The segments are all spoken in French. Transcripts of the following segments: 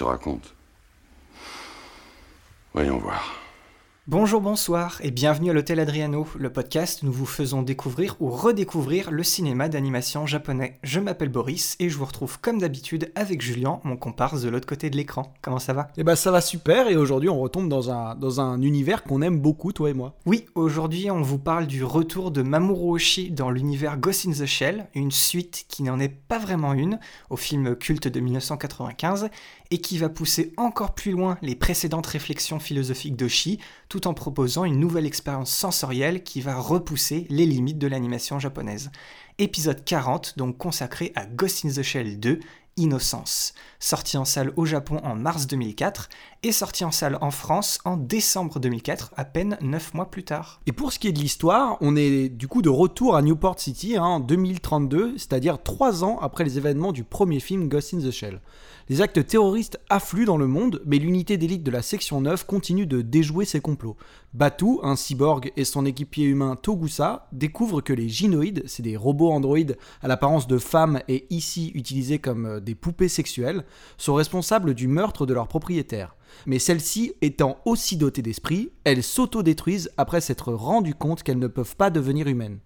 Te raconte. Voyons voir. Bonjour, bonsoir et bienvenue à l'Hôtel Adriano, le podcast où nous vous faisons découvrir ou redécouvrir le cinéma d'animation japonais. Je m'appelle Boris et je vous retrouve comme d'habitude avec Julien, mon comparse de l'autre côté de l'écran. Comment ça va? Eh ben ça va super et aujourd'hui on retombe dans un, dans un univers qu'on aime beaucoup toi et moi. Oui, aujourd'hui on vous parle du retour de Mamoru Oshii dans l'univers Ghost in the Shell, une suite qui n'en est pas vraiment une, au film culte de 1995 et qui va pousser encore plus loin les précédentes réflexions philosophiques d'Oshii, tout en proposant une nouvelle expérience sensorielle qui va repousser les limites de l'animation japonaise. Épisode 40, donc consacré à Ghost in the Shell 2, Innocence, sorti en salle au Japon en mars 2004 et sorti en salle en France en décembre 2004, à peine 9 mois plus tard. Et pour ce qui est de l'histoire, on est du coup de retour à Newport City hein, en 2032, c'est-à-dire 3 ans après les événements du premier film Ghost in the Shell. Les actes terroristes affluent dans le monde, mais l'unité d'élite de la section 9 continue de déjouer ses complots. Batu, un cyborg, et son équipier humain Togusa découvrent que les gynoïdes, c'est des robots androïdes à l'apparence de femmes et ici utilisés comme des poupées sexuelles, sont responsables du meurtre de leur propriétaire. Mais celles-ci étant aussi dotées d'esprit, elles s'autodétruisent après s'être rendues compte qu'elles ne peuvent pas devenir humaines.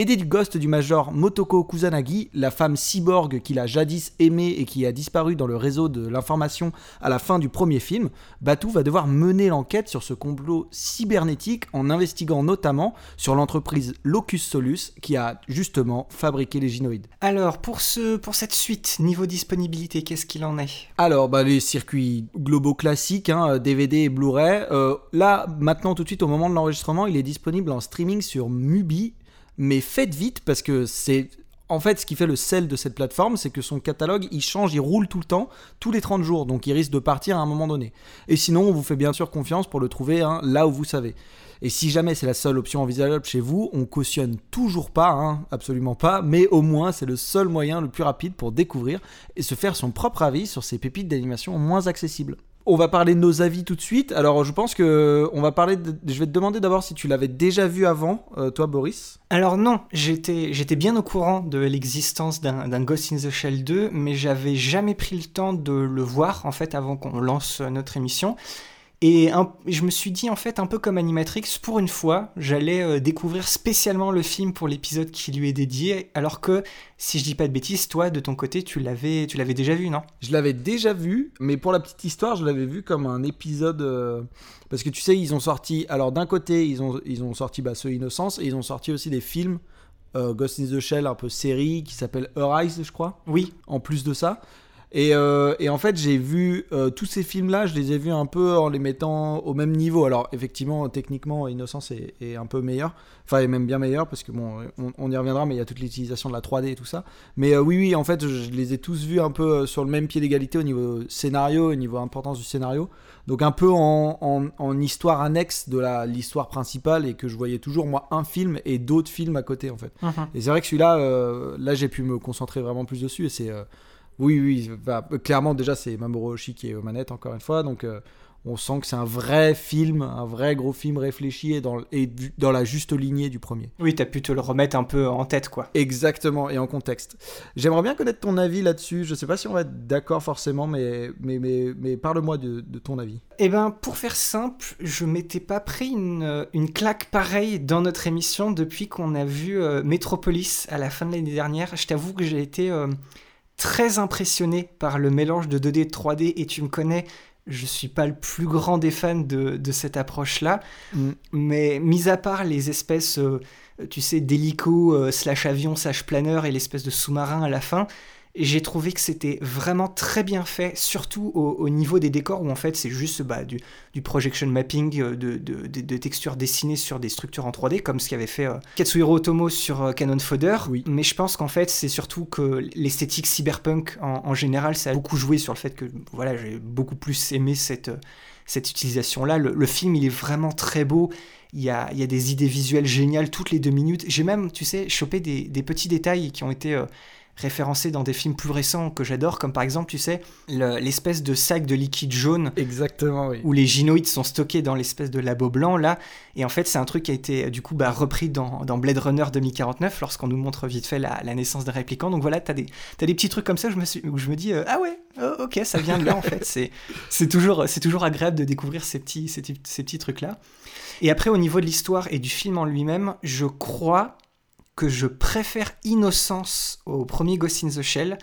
Aidé du ghost du major Motoko Kusanagi, la femme cyborg qu'il a jadis aimée et qui a disparu dans le réseau de l'information à la fin du premier film, Batu va devoir mener l'enquête sur ce complot cybernétique en investiguant notamment sur l'entreprise Locus Solus qui a justement fabriqué les gynoïdes. Alors, pour, ce, pour cette suite, niveau disponibilité, qu'est-ce qu'il en est? Alors, bah, les circuits globaux classiques, hein, DVD et Blu-ray. Euh, là, maintenant, tout de suite, au moment de l'enregistrement, il est disponible en streaming sur Mubi mais faites vite parce que c'est en fait, ce qui fait le sel de cette plateforme, c'est que son catalogue, il change, il roule tout le temps, tous les 30 jours, donc il risque de partir à un moment donné. Et sinon, on vous fait bien sûr confiance pour le trouver hein, là où vous savez. Et si jamais c'est la seule option envisageable chez vous, on cautionne toujours pas, hein, absolument pas, mais au moins c'est le seul moyen le plus rapide pour découvrir et se faire son propre avis sur ces pépites d'animation moins accessibles on va parler de nos avis tout de suite. Alors, je pense que on va parler. Je vais te demander d'abord si tu l'avais déjà vu avant, euh, toi, Boris. Alors non, j'étais j'étais bien au courant de l'existence d'un Ghost in the Shell 2, mais j'avais jamais pris le temps de le voir en fait avant qu'on lance notre émission. Et je me suis dit, en fait, un peu comme Animatrix, pour une fois, j'allais euh, découvrir spécialement le film pour l'épisode qui lui est dédié, alors que, si je dis pas de bêtises, toi, de ton côté, tu l'avais, tu l'avais déjà vu, non? Je l'avais déjà vu, mais pour la petite histoire, je l'avais vu comme un épisode... Euh, parce que tu sais, ils ont sorti... Alors, d'un côté, ils ont, ils ont sorti bah, ce Innocence, et ils ont sorti aussi des films... Euh, Ghost in the Shell, un peu série, qui s'appelle Arise, je crois. Oui. En plus de ça. Euh, et, en fait, j'ai vu euh, tous ces films-là, je les ai vus un peu en les mettant au même niveau. Alors, effectivement, techniquement, Innocence est, un peu meilleur. Enfin, est même bien meilleur, parce que bon, on, y reviendra, mais il y a toute l'utilisation de la 3D et tout ça. Mais euh, oui, oui, en fait, je les ai tous vus un peu sur le même pied d'égalité au niveau scénario, au niveau importance du scénario. Donc, un peu en, histoire annexe de l'histoire principale, et que je voyais toujours, moi, un film et d'autres films à côté, en fait. Mhm. Et c'est vrai que celui-là, là, j'ai pu me concentrer vraiment plus dessus, et c'est oui, oui, bah, clairement, déjà, c'est Mamoru Oshii qui est aux manettes, encore une fois. Donc, euh, on sent que c'est un vrai film, un vrai gros film réfléchi et dans, et dans la juste lignée du premier. Oui, t'as pu te le remettre un peu en tête, quoi. Exactement, et en contexte. J'aimerais bien connaître ton avis là-dessus. Je sais pas si on va être d'accord forcément, mais, mais, mais, mais parle-moi de, ton avis. Eh ben, pour faire simple, je m'étais pas pris une, une, claque pareille dans notre émission depuis qu'on a vu euh, Metropolis à la fin de l'année dernière. Je t'avoue que j'ai été... Euh, très impressionné par le mélange de 2D et 3D et tu me connais, je suis pas le plus grand des fans de, cette approche-là, mm. mais mis à part les espèces, euh, tu sais, d'hélico euh, slash avion slash planeur et l'espèce de sous-marin à la fin, j'ai trouvé que c'était vraiment très bien fait, surtout au, niveau des décors où en fait c'est juste bah, du, du, projection mapping euh, de, de, de, textures dessinées sur des structures en 3D, comme ce qu'avait fait euh, Katsuhiro Otomo sur euh, Canon Fodder. Oui. Mais je pense qu'en fait c'est surtout que l'esthétique cyberpunk en, en, général, ça a beaucoup joué sur le fait que voilà, j'ai beaucoup plus aimé cette, cette utilisation-là. Le, film, il est vraiment très beau. Il y, a, il y a, des idées visuelles géniales toutes les deux minutes. J'ai même, tu sais, chopé des, des petits détails qui ont été référencé dans des films plus récents que j'adore, comme par exemple, tu sais, l'espèce de sac de liquide jaune. Exactement, oui. Où les gynoïdes sont stockés dans l'espèce de labo blanc, là. Et en fait, c'est un truc qui a été, du coup, bah, repris dans, Blade Runner 2049, lorsqu'on nous montre vite fait la, naissance d'un répliquant. Donc voilà, t'as des, as des petits trucs comme ça je me suis, où je me dis, euh, ah ouais, oh, ok, ça vient de là, en fait. C'est toujours, toujours agréable de découvrir ces petits, ces, ces petits trucs-là. Et après, au niveau de l'histoire et du film en lui-même, je crois que je préfère Innocence au premier Ghost in the Shell.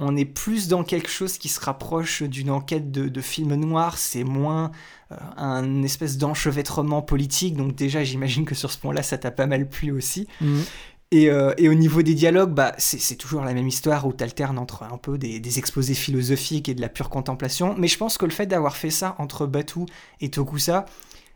On est plus dans quelque chose qui se rapproche d'une enquête de, film noir, c'est moins euh, un espèce d'enchevêtrement politique, donc déjà j'imagine que sur ce point-là ça t'a pas mal plu aussi. Mhm. Euh, et, au niveau des dialogues, bah, c'est toujours la même histoire où tu alternes entre un peu des, des, exposés philosophiques et de la pure contemplation. Mais je pense que le fait d'avoir fait ça entre Batu et Tokusa,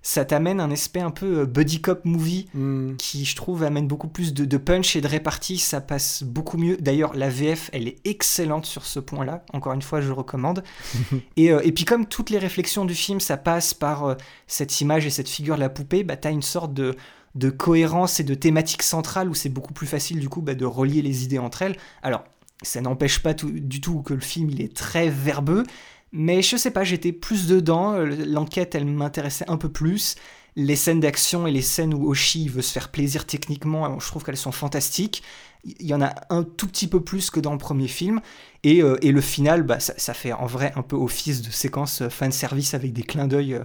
ça t'amène un aspect un peu euh, buddy cop movie hmm. qui, je trouve, amène beaucoup plus de, punch et de répartie. Ça passe beaucoup mieux. D'ailleurs, la VF, elle est excellente sur ce point-là. Encore une fois, je recommande. et, euh, et, puis, comme toutes les réflexions du film, ça passe par euh, cette image et cette figure de la poupée, bah, t'as une sorte de, de cohérence et de thématique centrale où c'est beaucoup plus facile, du coup, bah, de relier les idées entre elles. Alors, ça n'empêche pas du tout que le film il est très verbeux, mais je sais pas, j'étais plus dedans, euh, l'enquête elle m'intéressait un peu plus. Les scènes d'action et les scènes où Oshi veut se faire plaisir techniquement, je trouve qu'elles sont fantastiques. Il y en a un tout petit peu plus que dans le premier film. Et, euh, le final, bah, ça, fait en vrai un peu office de séquence euh, fan service avec des clins d'œil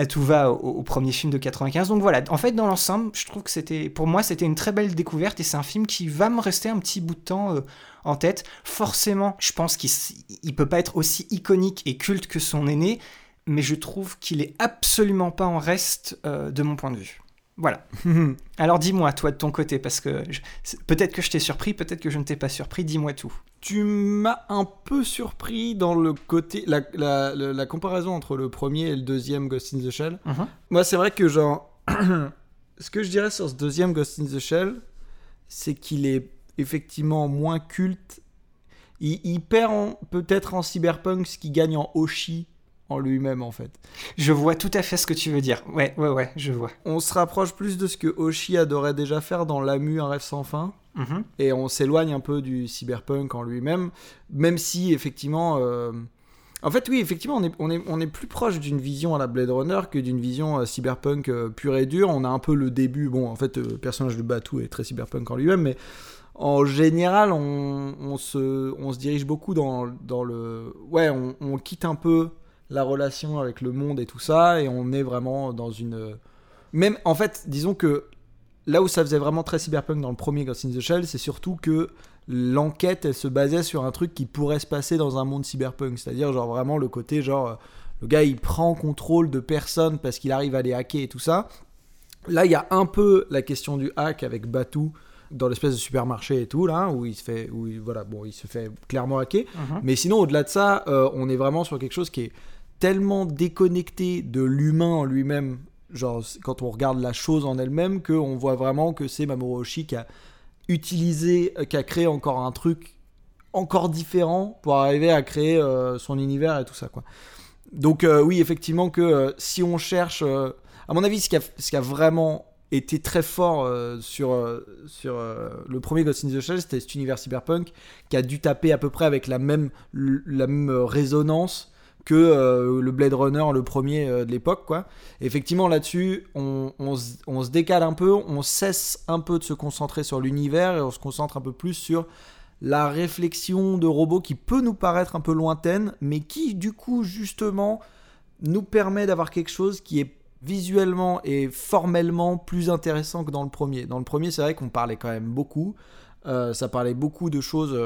à tout va au, premier film de 95. Donc voilà, en fait, dans l'ensemble, je trouve que c'était, pour moi, c'était une très belle découverte et c'est un film qui va me rester un petit bout de temps euh, en tête. Forcément, je pense qu'il ne peut pas être aussi iconique et culte que son aîné, mais je trouve qu'il est absolument pas en reste euh, de mon point de vue. Voilà. Alors dis-moi, toi, de ton côté, parce que peut-être que je t'ai surpris, peut-être que je ne t'ai pas surpris, dis-moi tout. Tu m'as un peu surpris dans le côté. La, la, comparaison entre le premier et le deuxième Ghost in the Shell. Uh-huh. Moi, c'est vrai que, genre. ce que je dirais sur ce deuxième Ghost in the Shell, c'est qu'il est effectivement moins culte. Il, il perd peut-être en cyberpunk ce qu'il gagne en Oshi en lui-même en fait. Je vois tout à fait ce que tu veux dire. Ouais, ouais, ouais, je vois. On se rapproche plus de ce que Oshi adorait déjà faire dans L'Amu, un rêve sans fin. Mhm. Et on s'éloigne un peu du cyberpunk en lui-même, même si effectivement... Euh, en fait, oui, effectivement, on est, on est, on est plus proche d'une vision à la Blade Runner que d'une vision euh, cyberpunk euh, pure et dure. On a un peu le début. Bon, en fait, le personnage de Batu est très cyberpunk en lui-même, mais en général, on, on, se, on se dirige beaucoup dans, dans le. Ouais, on, on quitte un peu la relation avec le monde et tout ça, et on est vraiment dans une... Même, en fait, disons que là où ça faisait vraiment très cyberpunk dans le premier Ghost in the Shell, c'est surtout que l'enquête, elle se basait sur un truc qui pourrait se passer dans un monde cyberpunk, c'est-à-dire genre vraiment le côté genre... Le gars, il prend contrôle de personnes parce qu'il arrive à les hacker et tout ça. Là, il y a un peu la question du hack avec Batu dans l'espèce de supermarché et tout là où il se fait où voilà bon il se fait clairement hacker uh-huh. mais sinon au-delà de ça euh, on est vraiment sur quelque chose qui est tellement déconnecté de l'humain en lui-même, genre quand on regarde la chose en elle-même, qu'on voit vraiment que c'est Mamoru Oshii qui a utilisé, euh, qui a créé encore un truc encore différent pour arriver à créer euh, son univers et tout ça quoi. Donc euh, oui, effectivement que si on cherche, à mon avis, ce qui a, vraiment été très fort sur, sur le premier Ghost in the Shell, c'était cet univers cyberpunk qui a dû taper à peu près avec la même, la même résonance que euh, le Blade Runner, le premier euh, de l'époque, quoi. effectivement, là-dessus, on, se décale un peu, on cesse un peu de se concentrer sur l'univers et on se concentre un peu plus sur la réflexion de robots qui peut nous paraître un peu lointaine, mais qui, du coup, justement, nous permet d'avoir quelque chose qui est visuellement et formellement plus intéressant que dans le premier. Dans le premier, c'est vrai qu'on parlait quand même beaucoup. Euh, ça parlait beaucoup de choses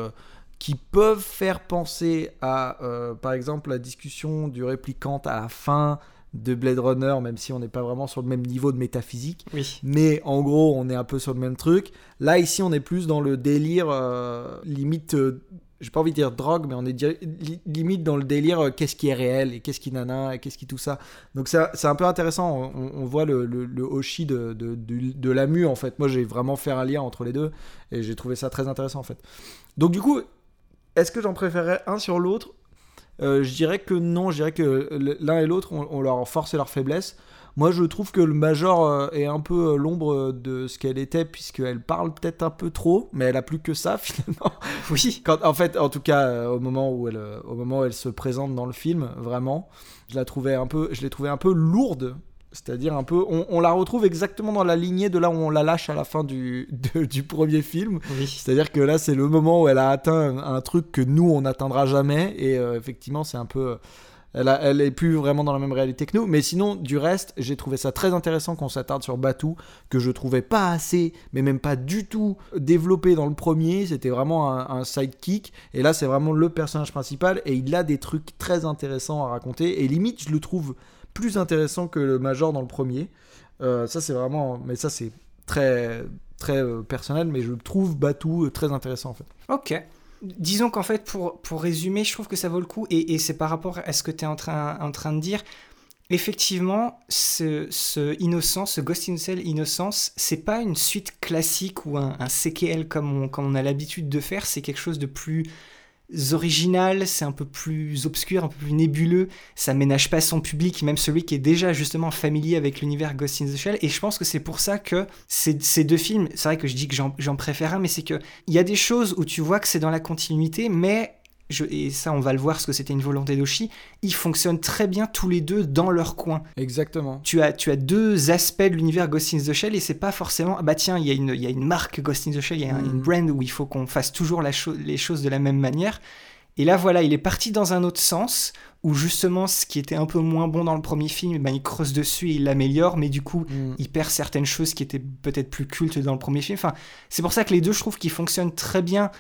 qui peuvent faire penser à, euh, par exemple, la discussion du réplicante à la fin de Blade Runner, même si on n'est pas vraiment sur le même niveau de métaphysique. Oui. Mais en gros, on est un peu sur le même truc. Là, ici, on est plus dans le délire, euh, limite, euh, j'ai pas envie de dire drogue, mais on est li- limite dans le délire euh, qu'est-ce qui est réel et qu'est-ce qui nana et qu'est-ce qui tout ça. Donc c'est c'est un peu intéressant. On, on voit le, le, le Hoshi de, de, de, de Lamu en fait. Moi j'ai vraiment fait un lien entre les deux et j'ai trouvé ça très intéressant en fait. Donc du coup, est-ce que j'en préférerais un sur l'autre? Euh, Je dirais que non. Je dirais que l'un et l'autre ont, ont leur force et leur faiblesse. Moi, je trouve que le Major euh, est un peu euh, l'ombre de ce qu'elle était, puisqu'elle parle peut-être un peu trop, mais elle a plus que ça finalement. Oui. Quand, en fait, en tout cas, au moment où elle, au moment où elle se présente dans le film, vraiment, je la trouvais un peu, je l'ai trouvée un peu lourde. C'est-à-dire un peu, on, on la retrouve exactement dans la lignée de là où on la lâche à la fin du, de- du premier film. Oui. C'est-à-dire que là, c'est le moment où elle a atteint un, un truc que nous, on n'atteindra jamais. Et euh, effectivement, c'est un peu. Elle, a- elle est plus vraiment dans la même réalité que nous. Mais sinon, du reste, j'ai trouvé ça très intéressant qu'on s'attarde sur Batou, que je trouvais pas assez, mais même pas du tout développé dans le premier. C'était vraiment un, un sidekick. Et là, c'est vraiment le personnage principal. Et il a des trucs très intéressants à raconter. Et limite, je le trouve plus intéressant que le Major dans le premier. Euh, ça, c'est vraiment. Mais ça, c'est très très euh, personnel, mais je trouve Batou euh, très intéressant en fait. Ok. Disons qu'en fait, pour, pour résumer, je trouve que ça vaut le coup, et, c'est par rapport à ce que tu es en train, en train de dire. Effectivement, ce, ce Innocence, ce Ghost in the Shell Innocence, c'est pas une suite classique ou un, un comme on, comme on a l'habitude de faire, c'est quelque chose de plus original, c'est un peu plus obscur, un peu plus nébuleux, ça ménage pas son public, même celui qui est déjà justement familier avec l'univers Ghost in the Shell, et je pense que c'est pour ça que ces, deux films, c'est vrai que je dis que j'en j'en préfère un, mais c'est que il y a des choses où tu vois que c'est dans la continuité, mais je, et ça on va le voir parce que c'était une volonté d'Oshi, ils fonctionnent très bien tous les deux dans leur coin. Exactement. Tu as, tu as deux aspects de l'univers Ghost in the Shell et c'est pas forcément ah bah tiens il y, a une- y a une marque Ghost in the Shell, il y a un- une brand où il faut qu'on fasse toujours la cho- les choses de la même manière. Et là voilà, il est parti dans un autre sens où justement ce qui était un peu moins bon dans le premier film, ben, il creuse dessus et il l'améliore, mais du coup Mm. il perd certaines choses qui étaient peut-être plus cultes dans le premier film. Enfin, c'est pour ça que les deux, je trouve qu'ils fonctionnent très bien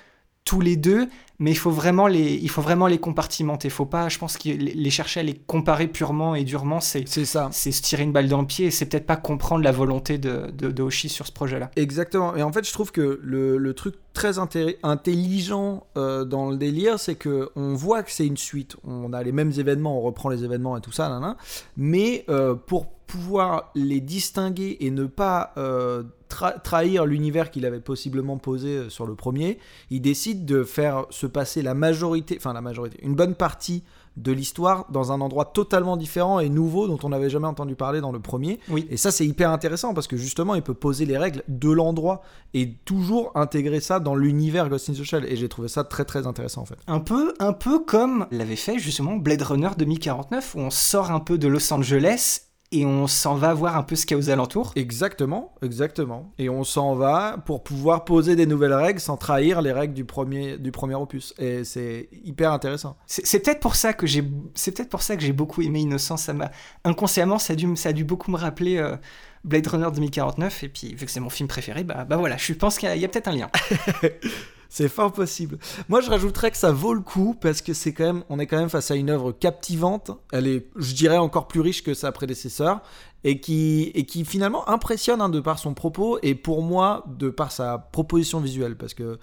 tous les deux, mais il faut vraiment les, il faut vraiment les compartimenter. Il faut pas, je pense, que les chercher à les comparer purement et durement, c'est C'est ça. c'est se tirer une balle dans le pied et c'est peut-être pas comprendre la volonté de, de, de Hoshi sur ce projet-là. Exactement. Et en fait, je trouve que le, le truc très intelligent euh, dans le délire, c'est que on voit que c'est une suite. On a les mêmes événements, on reprend les événements et tout ça, nan, nan. mais euh, pour pouvoir les distinguer et ne pas euh, tra- trahir l'univers qu'il avait possiblement posé euh, sur le premier, il décide de faire se passer la majorité, enfin la majorité, une bonne partie de l'histoire dans un endroit totalement différent et nouveau dont on n'avait jamais entendu parler dans le premier. Oui. Et ça, c'est hyper intéressant parce que justement, il peut poser les règles de l'endroit et toujours intégrer ça dans l'univers Ghost in the Shell. Et j'ai trouvé ça très très intéressant en fait. Un peu, un peu comme l'avait fait justement Blade Runner 2049, où on sort un peu de Los Angeles et on s'en va voir un peu ce qu'il y a aux alentours. Exactement, exactement. Et on s'en va pour pouvoir poser des nouvelles règles sans trahir les règles du premier, du premier opus. Et c'est hyper intéressant. C'est peut-être pour ça que j'ai, c'est peut-être pour ça que j'ai beaucoup aimé Innocence. Ça m'a inconsciemment, ça a dû, me- ça a dû beaucoup me rappeler euh, Blade Runner 2049. Et puis vu que c'est mon film préféré, bah, bah voilà, je pense qu'il y a, il y a peut-être un lien. C'est fort possible. Moi, je rajouterais que ça vaut le coup parce que c'est quand même, on est quand même face à une œuvre captivante. Elle est, je dirais, encore plus riche que sa prédécesseur et qui, et qui finalement impressionne hein, de par son propos et pour moi de par sa proposition visuelle parce que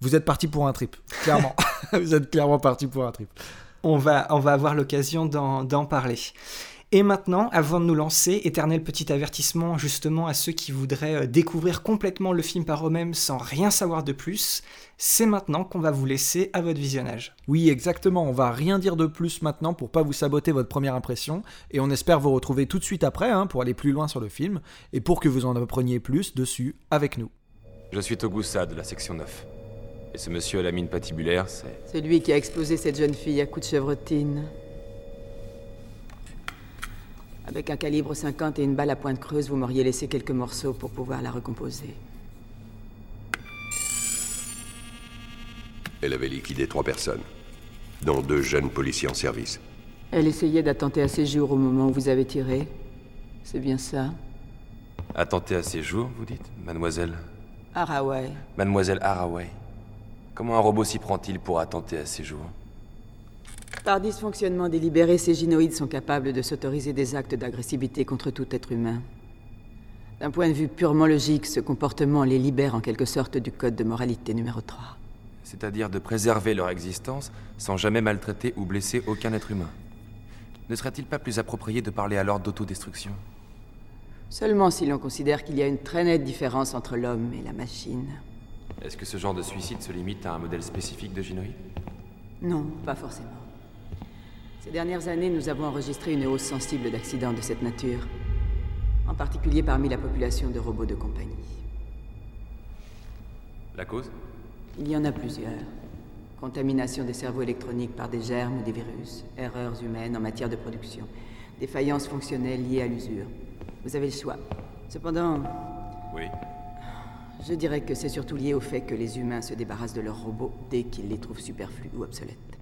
vous êtes parti pour un trip, clairement. vous êtes clairement parti pour un trip. On va, on va avoir l'occasion d'en d'en parler. Et maintenant, avant de nous lancer, éternel petit avertissement justement à ceux qui voudraient euh, découvrir complètement le film par eux-mêmes sans rien savoir de plus, c'est maintenant qu'on va vous laisser à votre visionnage. Oui, exactement. On va rien dire de plus maintenant pour pas vous saboter votre première impression. Et on espère vous retrouver tout de suite après hein, pour aller plus loin sur le film et pour que vous en appreniez plus dessus avec nous. Je suis Togusa de la section 9. Et ce monsieur à la mine patibulaire, c'est. C'est lui qui a explosé cette jeune fille à coups de chevrotine. Avec un calibre 50 et une balle à pointe creuse, vous m'auriez laissé quelques morceaux pour pouvoir la recomposer. Elle avait liquidé trois personnes, dont deux jeunes policiers en service. Elle essayait d'attenter à ses jours au moment où vous avez tiré. C'est bien ça Attenter à ses jours, vous dites, mademoiselle? Haraway. Mademoiselle Haraway. Comment un robot s'y prend-il pour attenter à ses jours? Par dysfonctionnement délibéré, ces gynoïdes sont capables de s'autoriser des actes d'agressivité contre tout être humain. D'un point de vue purement logique, ce comportement les libère en quelque sorte du code de moralité numéro 3. c'est-à-dire de préserver leur existence sans jamais maltraiter ou blesser aucun être humain. Ne serait-il pas plus approprié de parler alors d'autodestruction? Seulement si l'on considère qu'il y a une très nette différence entre l'homme et la machine. Est-ce que ce genre de suicide se limite à un modèle spécifique de Ginoï Non, pas forcément. Ces dernières années, nous avons enregistré une hausse sensible d'accidents de cette nature. En particulier parmi la population de robots de compagnie. La cause? Il y en a plusieurs. Contamination des cerveaux électroniques par des germes ou des virus, erreurs humaines en matière de production, défaillances fonctionnelles liées à l'usure. Vous avez le choix. Cependant, Oui. je dirais que c'est surtout lié au fait que les humains se débarrassent de leurs robots dès qu'ils les trouvent superflus ou obsolètes.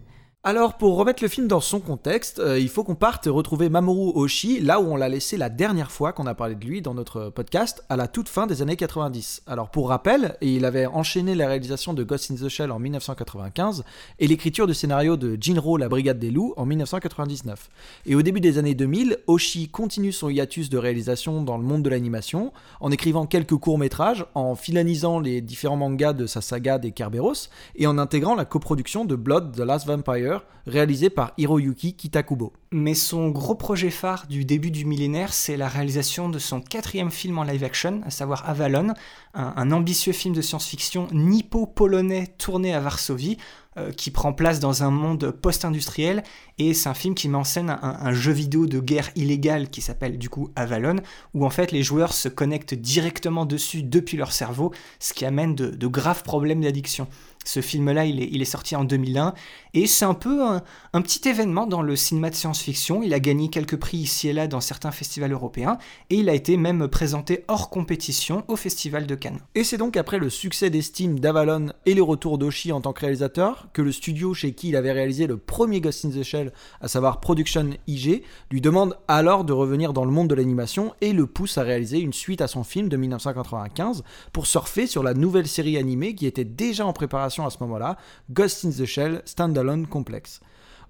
Alors, pour remettre le film dans son contexte, euh, il faut qu'on parte retrouver Mamoru Oshii là où on l'a laissé la dernière fois qu'on a parlé de lui dans notre podcast, à la toute fin des années 90. Alors, pour rappel, il avait enchaîné la réalisation de Ghost in the Shell en 1995 et l'écriture du scénario de Jinro, la Brigade des Loups, en 1999. Et au début des années 2000, Oshii continue son hiatus de réalisation dans le monde de l'animation, en écrivant quelques courts-métrages, en filanisant les différents mangas de sa saga des Kerberos, et en intégrant la coproduction de Blood, The Last Vampire, réalisé par Hiroyuki Kitakubo. Mais son gros projet phare du début du millénaire, c'est la réalisation de son quatrième film en live action, à savoir Avalon, un, ambitieux film de science-fiction nippo-polonais tourné à Varsovie, euh, qui prend place dans un monde post-industriel, et c'est un film qui met en scène un, jeu vidéo de guerre illégal qui s'appelle du coup Avalon, où en fait les joueurs se connectent directement dessus depuis leur cerveau, ce qui amène de graves problèmes d'addiction. Ce film-là, il est, sorti en 2001 et c'est un peu un, un, petit événement dans le cinéma de science-fiction. Il a gagné quelques prix ici et là dans certains festivals européens et il a été même présenté hors compétition au Festival de Cannes. Et c'est donc après le succès d'estime d'Avalon et le retour d'Oshi en tant que réalisateur que le studio chez qui il avait réalisé le premier Ghost in the Shell, à savoir Production IG, lui demande alors de revenir dans le monde de l'animation et le pousse à réaliser une suite à son film de 1995 pour surfer sur la nouvelle série animée qui était déjà en préparation à ce moment-là, Ghost in the Shell Standalone Complex.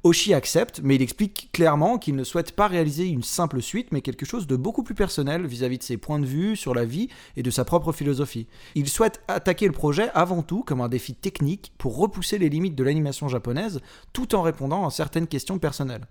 Oshi accepte, mais il explique clairement qu'il ne souhaite pas réaliser une simple suite, mais quelque chose de beaucoup plus personnel vis-à-vis de ses points de vue sur la vie et de sa propre philosophie. Il souhaite attaquer le projet avant tout comme un défi technique pour repousser les limites de l'animation japonaise tout en répondant à certaines questions personnelles.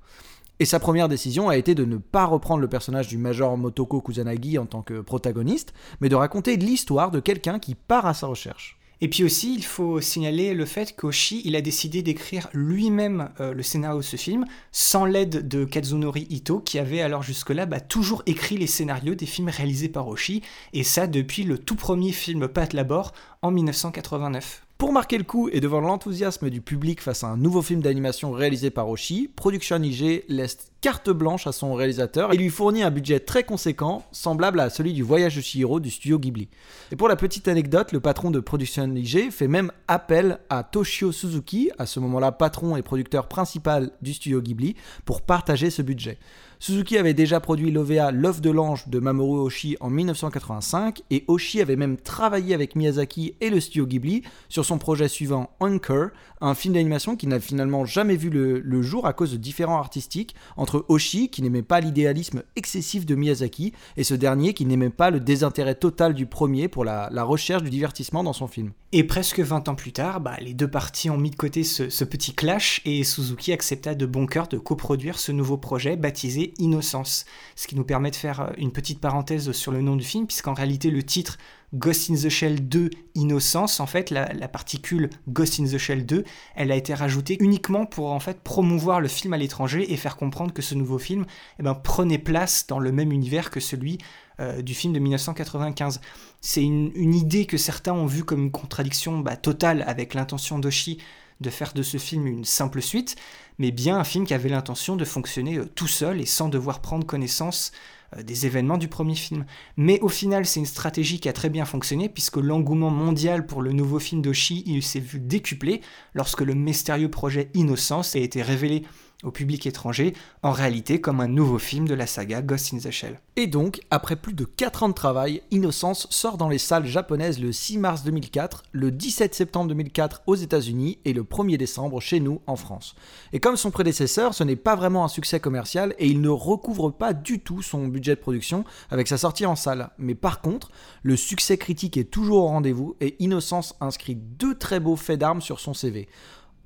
Et sa première décision a été de ne pas reprendre le personnage du Major Motoko Kusanagi en tant que protagoniste, mais de raconter l'histoire de quelqu'un qui part à sa recherche. Et puis aussi, il faut signaler le fait qu'Oshi, il a décidé d'écrire lui-même euh, le scénario de ce film, sans l'aide de Kazunori Ito, qui avait alors jusque-là bah, toujours écrit les scénarios des films réalisés par Oshi, et ça depuis le tout premier film Pat Labor en 1989. Pour marquer le coup et devant l'enthousiasme du public face à un nouveau film d'animation réalisé par Oshi, Production IG laisse carte blanche à son réalisateur et lui fournit un budget très conséquent, semblable à celui du Voyage de Chihiro du studio Ghibli. Et pour la petite anecdote, le patron de Production IG fait même appel à Toshio Suzuki, à ce moment-là patron et producteur principal du studio Ghibli, pour partager ce budget. Suzuki avait déjà produit l'OVA L'œuf de l'ange de Mamoru Oshii en 1985 et Oshii avait même travaillé avec Miyazaki et le studio Ghibli sur son projet suivant Anchor, un film d'animation qui n'a finalement jamais vu le, jour à cause de différends artistiques entre Oshii qui n'aimait pas l'idéalisme excessif de Miyazaki et ce dernier qui n'aimait pas le désintérêt total du premier pour la, recherche du divertissement dans son film. Et presque 20 ans plus tard, bah, les deux parties ont mis de côté ce petit clash et Suzuki accepta de bon cœur de coproduire ce nouveau projet baptisé Innocence. Ce qui nous permet de faire une petite parenthèse sur le nom du film, puisqu'en réalité le titre Ghost in the Shell 2 Innocence, en fait la, particule Ghost in the Shell 2, elle a été rajoutée uniquement pour en fait promouvoir le film à l'étranger et faire comprendre que ce nouveau film eh ben, prenait place dans le même univers que celui euh, du film de 1995. C'est une, une, idée que certains ont vue comme une contradiction bah, totale avec l'intention d'Oshi de faire de ce film une simple suite, mais bien un film qui avait l'intention de fonctionner euh, tout seul et sans devoir prendre connaissance euh, des événements du premier film. Mais au final, c'est une stratégie qui a très bien fonctionné puisque l'engouement mondial pour le nouveau film d'Oshi, s'est vu décuplé lorsque le mystérieux projet Innocence a été révélé au public étranger, en réalité comme un nouveau film de la saga Ghost in the Shell. Et donc, après plus de 4 ans de travail, Innocence sort dans les salles japonaises le 6 mars 2004, le 17 septembre 2004 aux États-Unis et le 1er décembre chez nous en France. Et comme son prédécesseur, ce n'est pas vraiment un succès commercial et il ne recouvre pas du tout son budget de production avec sa sortie en salle. Mais par contre, le succès critique est toujours au rendez-vous et Innocence inscrit deux très beaux faits d'armes sur son CV.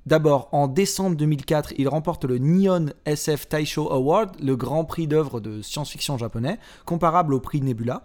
D'abord, en décembre 2004, il remporte le Nihon SF Taisho Award, le grand prix d'œuvre de science-fiction japonais, comparable au prix Nebula.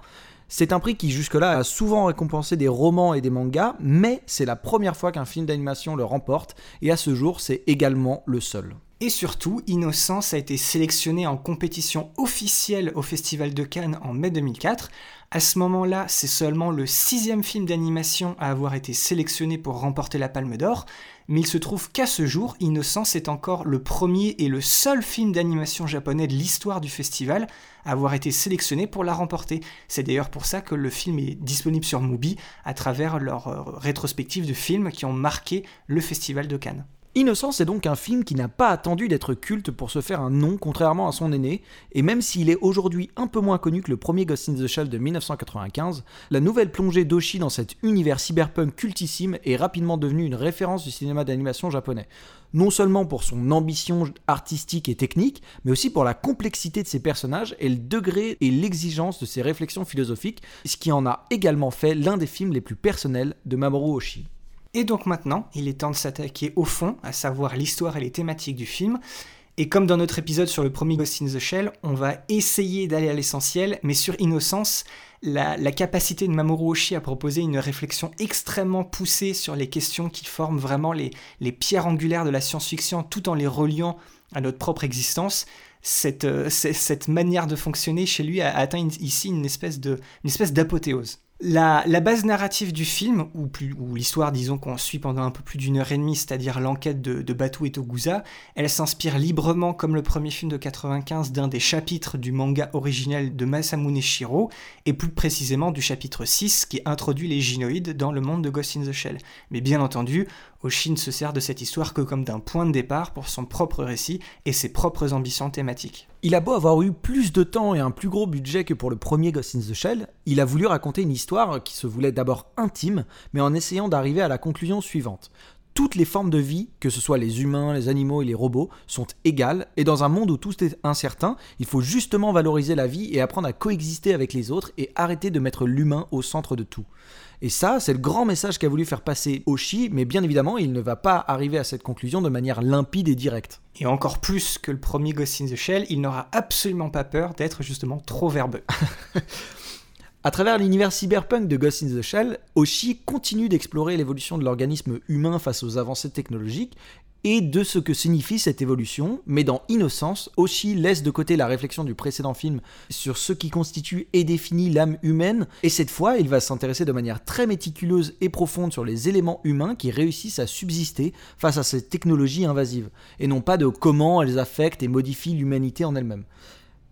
C'est un prix qui jusque-là a souvent récompensé des romans et des mangas, mais c'est la première fois qu'un film d'animation le remporte, et à ce jour, c'est également le seul. Et surtout, Innocence a été sélectionné en compétition officielle au Festival de Cannes en mai 2004. À ce moment-là, c'est seulement le sixième film d'animation à avoir été sélectionné pour remporter la Palme d'Or, mais il se trouve qu'à ce jour, Innocence est encore le premier et le seul film d'animation japonais de l'histoire du festival à avoir été sélectionné pour la remporter. C'est d'ailleurs pour ça que le film est disponible sur Mubi à travers leur euh, rétrospective de films qui ont marqué le festival de Cannes. Innocence est donc un film qui n'a pas attendu d'être culte pour se faire un nom, contrairement à son aîné, et même s'il est aujourd'hui un peu moins connu que le premier Ghost in the Shell de 1995, la nouvelle plongée d'Oshi dans cet univers cyberpunk cultissime est rapidement devenue une référence du cinéma d'animation japonais. Non seulement pour son ambition artistique et technique, mais aussi pour la complexité de ses personnages et le degré et l'exigence de ses réflexions philosophiques, ce qui en a également fait l'un des films les plus personnels de Mamoru Oshii. Et donc maintenant, il est temps de s'attaquer au fond, à savoir l'histoire et les thématiques du film. Et comme dans notre épisode sur le premier Ghost in the Shell, on va essayer d'aller à l'essentiel, mais sur Innocence, la, capacité de Mamoru Oshii à proposer une réflexion extrêmement poussée sur les questions qui forment vraiment les, pierres angulaires de la science-fiction tout en les reliant à notre propre existence, cette, euh, manière de fonctionner chez lui a atteint ici une espèce d'apothéose. La, base narrative du film, ou, l'histoire, disons, qu'on suit pendant un peu plus d'une heure et demie, c'est-à-dire l'enquête de, Batu et Togusa, elle s'inspire librement, comme le premier film de 95, d'un des chapitres du manga originel de Masamune Shiro, et plus précisément du chapitre 6 qui introduit les gynoïdes dans le monde de Ghost in the Shell. Mais bien entendu, Oshin se sert de cette histoire que comme d'un point de départ pour son propre récit et ses propres ambitions thématiques. Il a beau avoir eu plus de temps et un plus gros budget que pour le premier Ghost in the Shell, il a voulu raconter une histoire qui se voulait d'abord intime, mais en essayant d'arriver à la conclusion suivante. Toutes les formes de vie, que ce soit les humains, les animaux et les robots, sont égales, et dans un monde où tout est incertain, il faut justement valoriser la vie et apprendre à coexister avec les autres et arrêter de mettre l'humain au centre de tout. Et ça, c'est le grand message qu'a voulu faire passer Oshi, mais bien évidemment, il ne va pas arriver à cette conclusion de manière limpide et directe. Et encore plus que le premier Ghost in the Shell, il n'aura absolument pas peur d'être justement trop verbeux. À travers l'univers cyberpunk de Ghost in the Shell, Oshi continue d'explorer l'évolution de l'organisme humain face aux avancées technologiques et de ce que signifie cette évolution, mais dans Innocence, Oshi laisse de côté la réflexion du précédent film sur ce qui constitue et définit l'âme humaine, et cette fois il va s'intéresser de manière très méticuleuse et profonde sur les éléments humains qui réussissent à subsister face à ces technologies invasives, et non pas de comment elles affectent et modifient l'humanité en elle-même.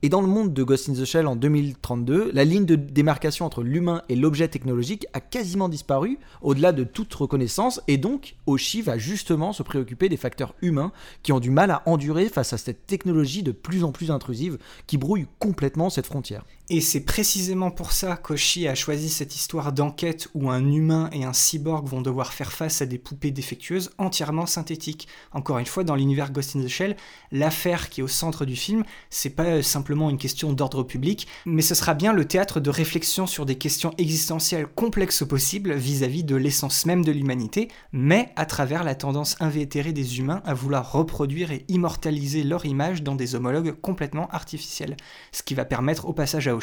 Et dans le monde de Ghost in the Shell en 2032, la ligne de démarcation entre l'humain et l'objet technologique a quasiment disparu, au-delà de toute reconnaissance, et donc Oshi va justement se préoccuper des facteurs humains qui ont du mal à endurer face à cette technologie de plus en plus intrusive qui brouille complètement cette frontière. Et c'est précisément pour ça qu'Oshi a choisi cette histoire d'enquête où un humain et un cyborg vont devoir faire face à des poupées défectueuses entièrement synthétiques. Encore une fois, dans l'univers Ghost in the Shell, l'affaire qui est au centre du film, c'est pas simplement une question d'ordre public, mais ce sera bien le théâtre de réflexion sur des questions existentielles complexes possibles vis-à-vis de l'essence même de l'humanité, mais à travers la tendance invétérée des humains à vouloir reproduire et immortaliser leur image dans des homologues complètement artificiels. Ce qui va permettre au passage à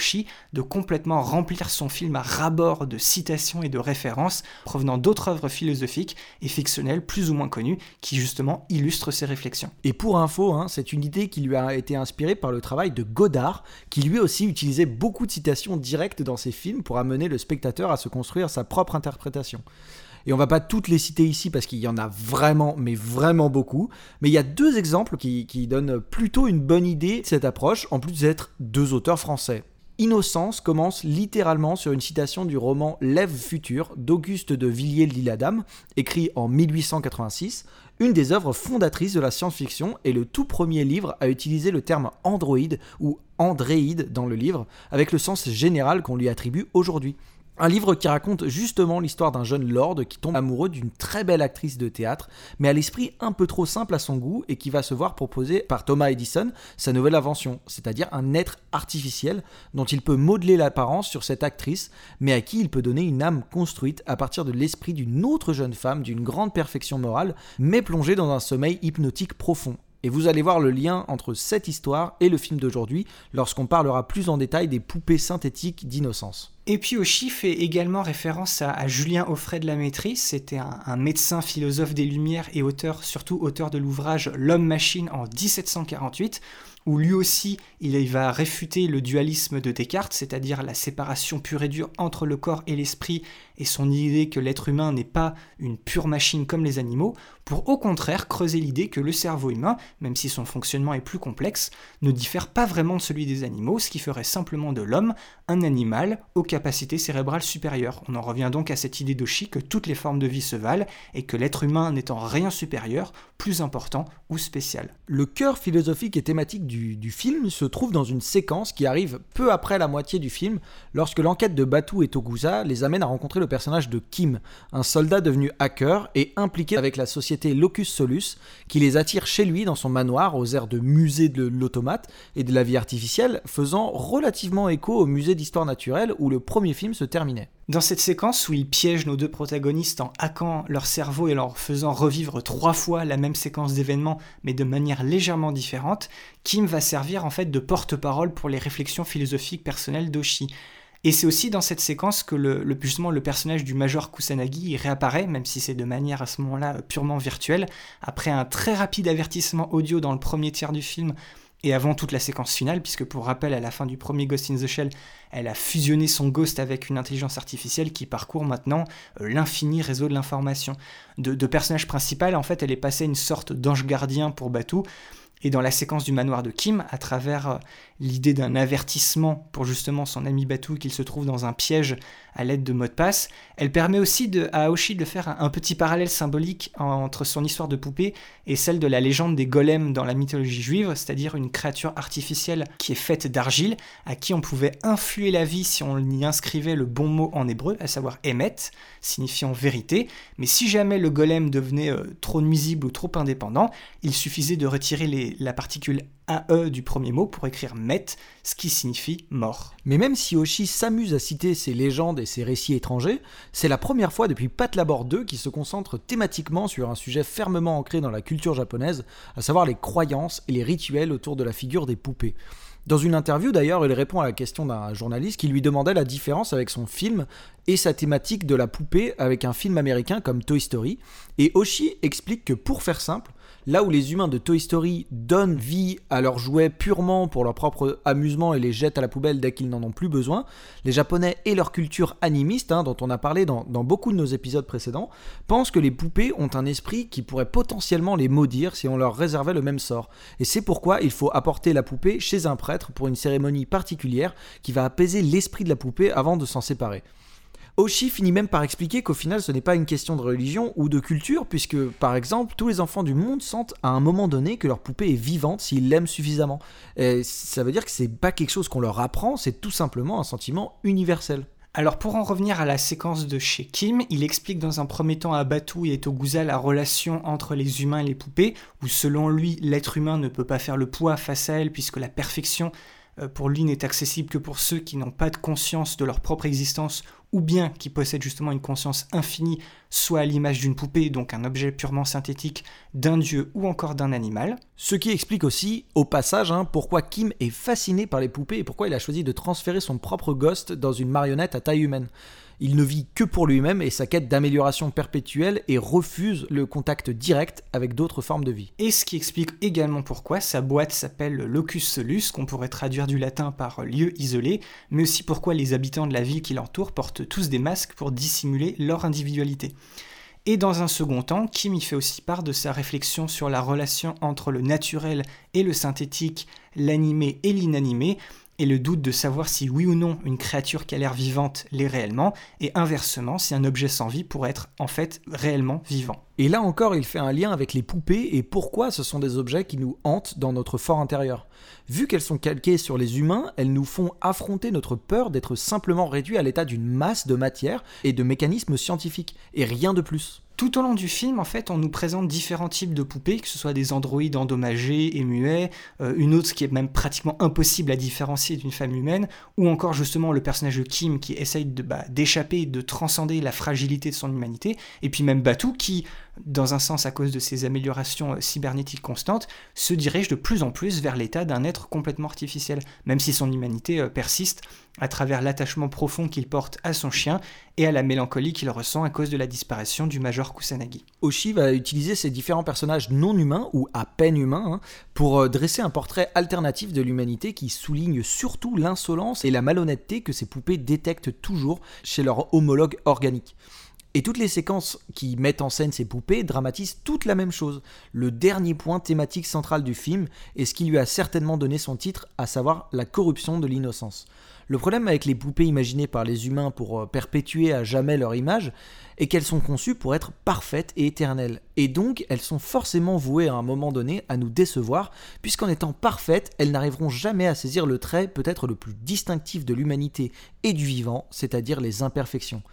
de complètement remplir son film à rabord de citations et de références provenant d'autres œuvres philosophiques et fictionnelles plus ou moins connues qui justement illustrent ses réflexions. Et pour info, hein, c'est une idée qui lui a été inspirée par le travail de Godard, qui lui aussi utilisait beaucoup de citations directes dans ses films pour amener le spectateur à se construire sa propre interprétation. Et on va pas toutes les citer ici parce qu'il y en a vraiment, mais vraiment beaucoup. Mais il y a deux exemples qui, donnent plutôt une bonne idée de cette approche, en plus d'être deux auteurs français. Innocence commence littéralement sur une citation du roman L'Ève future d'Auguste de Villiers-l'Isle-Adam, écrit en 1886, une des œuvres fondatrices de la science-fiction et le tout premier livre à utiliser le terme androïde ou andréide dans le livre, avec le sens général qu'on lui attribue aujourd'hui. Un livre qui raconte justement l'histoire d'un jeune lord qui tombe amoureux d'une très belle actrice de théâtre, mais à l'esprit un peu trop simple à son goût et qui va se voir proposer par Thomas Edison sa nouvelle invention, c'est-à-dire un être artificiel dont il peut modeler l'apparence sur cette actrice, mais à qui il peut donner une âme construite à partir de l'esprit d'une autre jeune femme d'une grande perfection morale, mais plongée dans un sommeil hypnotique profond. Et vous allez voir le lien entre cette histoire et le film d'aujourd'hui lorsqu'on parlera plus en détail des poupées synthétiques d'innocence. Et puis Oshi fait également référence à, Julien Offray de la Maîtrise, c'était un, un, médecin philosophe des Lumières et auteur, surtout auteur de l'ouvrage L'homme-machine en 1748, où lui aussi il va réfuter le dualisme de Descartes, c'est-à-dire la séparation pure et dure entre le corps et l'esprit, et son idée que l'être humain n'est pas une pure machine comme les animaux, pour au contraire creuser l'idée que le cerveau humain, même si son fonctionnement est plus complexe, ne diffère pas vraiment de celui des animaux, ce qui ferait simplement de l'homme un animal aux capacités cérébrales supérieures. On en revient donc à cette idée d'Oshi que toutes les formes de vie se valent et que l'être humain n'étant rien supérieur, plus important ou spécial. Le cœur philosophique et thématique du, du film se trouve dans une séquence qui arrive peu après la moitié du film, lorsque l'enquête de Batu et Togusa les amène à rencontrer le personnage de Kim, un soldat devenu hacker et impliqué avec la société Locus Solus, qui les attire chez lui dans son manoir aux airs de musée de l'automate et de la vie artificielle, faisant relativement écho au musée d'histoire naturelle où le premier film se terminait. Dans cette séquence où il piège nos deux protagonistes en hackant leur cerveau et leur faisant revivre trois fois la même séquence d'événements mais de manière légèrement différente, Kim va servir en fait de porte-parole pour les réflexions philosophiques personnelles d'Oshi. Et c'est aussi dans cette séquence que le, justement, le personnage du Major Kusanagi réapparaît, même si c'est de manière à ce moment-là purement virtuelle, après un très rapide avertissement audio dans le premier tiers du film et avant toute la séquence finale, puisque pour rappel, à la fin du premier Ghost in the Shell, elle a fusionné son ghost avec une intelligence artificielle qui parcourt maintenant euh, l'infini réseau de l'information. De, personnage principal, en fait, elle est passée une sorte d'ange gardien pour Batu, et dans la séquence du manoir de Kim, à travers euh, l'idée d'un avertissement pour justement son ami Batu qu'il se trouve dans un piège à l'aide de mots de passe, elle permet aussi à Aoshi de faire un, petit parallèle symbolique entre son histoire de poupée et celle de la légende des golems dans la mythologie juive, c'est-à-dire une créature artificielle qui est faite d'argile, à qui on pouvait influer la vie si on y inscrivait le bon mot en hébreu, à savoir emet, signifiant vérité, mais si jamais le golem devenait euh, trop nuisible ou trop indépendant, il suffisait de retirer la particule AE du premier mot pour écrire Met, ce qui signifie mort. Mais même si Oshi s'amuse à citer ses légendes et ses récits étrangers, c'est la première fois depuis Pat Labor 2 qu'il se concentre thématiquement sur un sujet fermement ancré dans la culture japonaise, à savoir les croyances et les rituels autour de la figure des poupées. Dans une interview d'ailleurs, il répond à la question d'un journaliste qui lui demandait la différence avec son film et sa thématique de la poupée avec un film américain comme Toy Story. Et Oshi explique que pour faire simple, Là où les humains de Toy Story donnent vie à leurs jouets purement pour leur propre amusement et les jettent à la poubelle dès qu'ils n'en ont plus besoin, les Japonais et leur culture animiste, hein, dont on a parlé dans, dans, beaucoup de nos épisodes précédents, pensent que les poupées ont un esprit qui pourrait potentiellement les maudire si on leur réservait le même sort. Et c'est pourquoi il faut apporter la poupée chez un prêtre pour une cérémonie particulière qui va apaiser l'esprit de la poupée avant de s'en séparer. Oshi finit même par expliquer qu'au final ce n'est pas une question de religion ou de culture, puisque par exemple tous les enfants du monde sentent à un moment donné que leur poupée est vivante s'ils l'aiment suffisamment. Et ça veut dire que c'est pas quelque chose qu'on leur apprend, c'est tout simplement un sentiment universel. Alors pour en revenir à la séquence de chez Kim, il explique dans un premier temps à Batu et Togusa la relation entre les humains et les poupées, où selon lui l'être humain ne peut pas faire le poids face à elle puisque la perfection euh, pour lui n'est accessible que pour ceux qui n'ont pas de conscience de leur propre existence ou bien qui possèdent justement une conscience infinie, soit à l'image d'une poupée, donc un objet purement synthétique, d'un dieu ou encore d'un animal. Ce qui explique aussi, au passage, hein, pourquoi Kim est fasciné par les poupées et pourquoi il a choisi de transférer son propre ghost dans une marionnette à taille humaine. Il ne vit que pour lui-même et sa quête d'amélioration perpétuelle et refuse le contact direct avec d'autres formes de vie. Et ce qui explique également pourquoi sa boîte s'appelle Locus Solus, qu'on pourrait traduire du latin par lieu isolé, mais aussi pourquoi les habitants de la ville qui l'entoure portent tous des masques pour dissimuler leur individualité. Et dans un second temps, Kim y fait aussi part de sa réflexion sur la relation entre le naturel et le synthétique l'animé et l'inanimé, et le doute de savoir si oui ou non une créature qui a l'air vivante l'est réellement, et inversement si un objet sans vie pourrait être en fait réellement vivant. Et là encore, il fait un lien avec les poupées et pourquoi ce sont des objets qui nous hantent dans notre fort intérieur. Vu qu'elles sont calquées sur les humains, elles nous font affronter notre peur d'être simplement réduits à l'état d'une masse de matière et de mécanismes scientifiques, et rien de plus. Tout au long du film, en fait, on nous présente différents types de poupées, que ce soit des androïdes endommagés et muets, euh, une autre qui est même pratiquement impossible à différencier d'une femme humaine, ou encore justement le personnage de Kim qui essaye de, bah, d'échapper, de transcender la fragilité de son humanité, et puis même Batou qui, dans un sens à cause de ses améliorations euh, cybernétiques constantes, se dirige de plus en plus vers l'état d'un être complètement artificiel, même si son humanité euh, persiste à travers l'attachement profond qu'il porte à son chien et à la mélancolie qu'il ressent à cause de la disparition du Major Kusanagi. Oshi va utiliser ces différents personnages non humains ou à peine humains hein, pour euh, dresser un portrait alternatif de l'humanité qui souligne surtout l'insolence et la malhonnêteté que ces poupées détectent toujours chez leurs homologues organiques. Et toutes les séquences qui mettent en scène ces poupées dramatisent toute la même chose. Le dernier point thématique central du film est ce qui lui a certainement donné son titre, à savoir la corruption de l'innocence. Le problème avec les poupées imaginées par les humains pour euh, perpétuer à jamais leur image est qu'elles sont conçues pour être parfaites et éternelles. Et donc, elles sont forcément vouées à un moment donné à nous décevoir, puisqu'en étant parfaites, elles n'arriveront jamais à saisir le trait peut-être le plus distinctif de l'humanité et du vivant, c'est-à-dire les imperfections.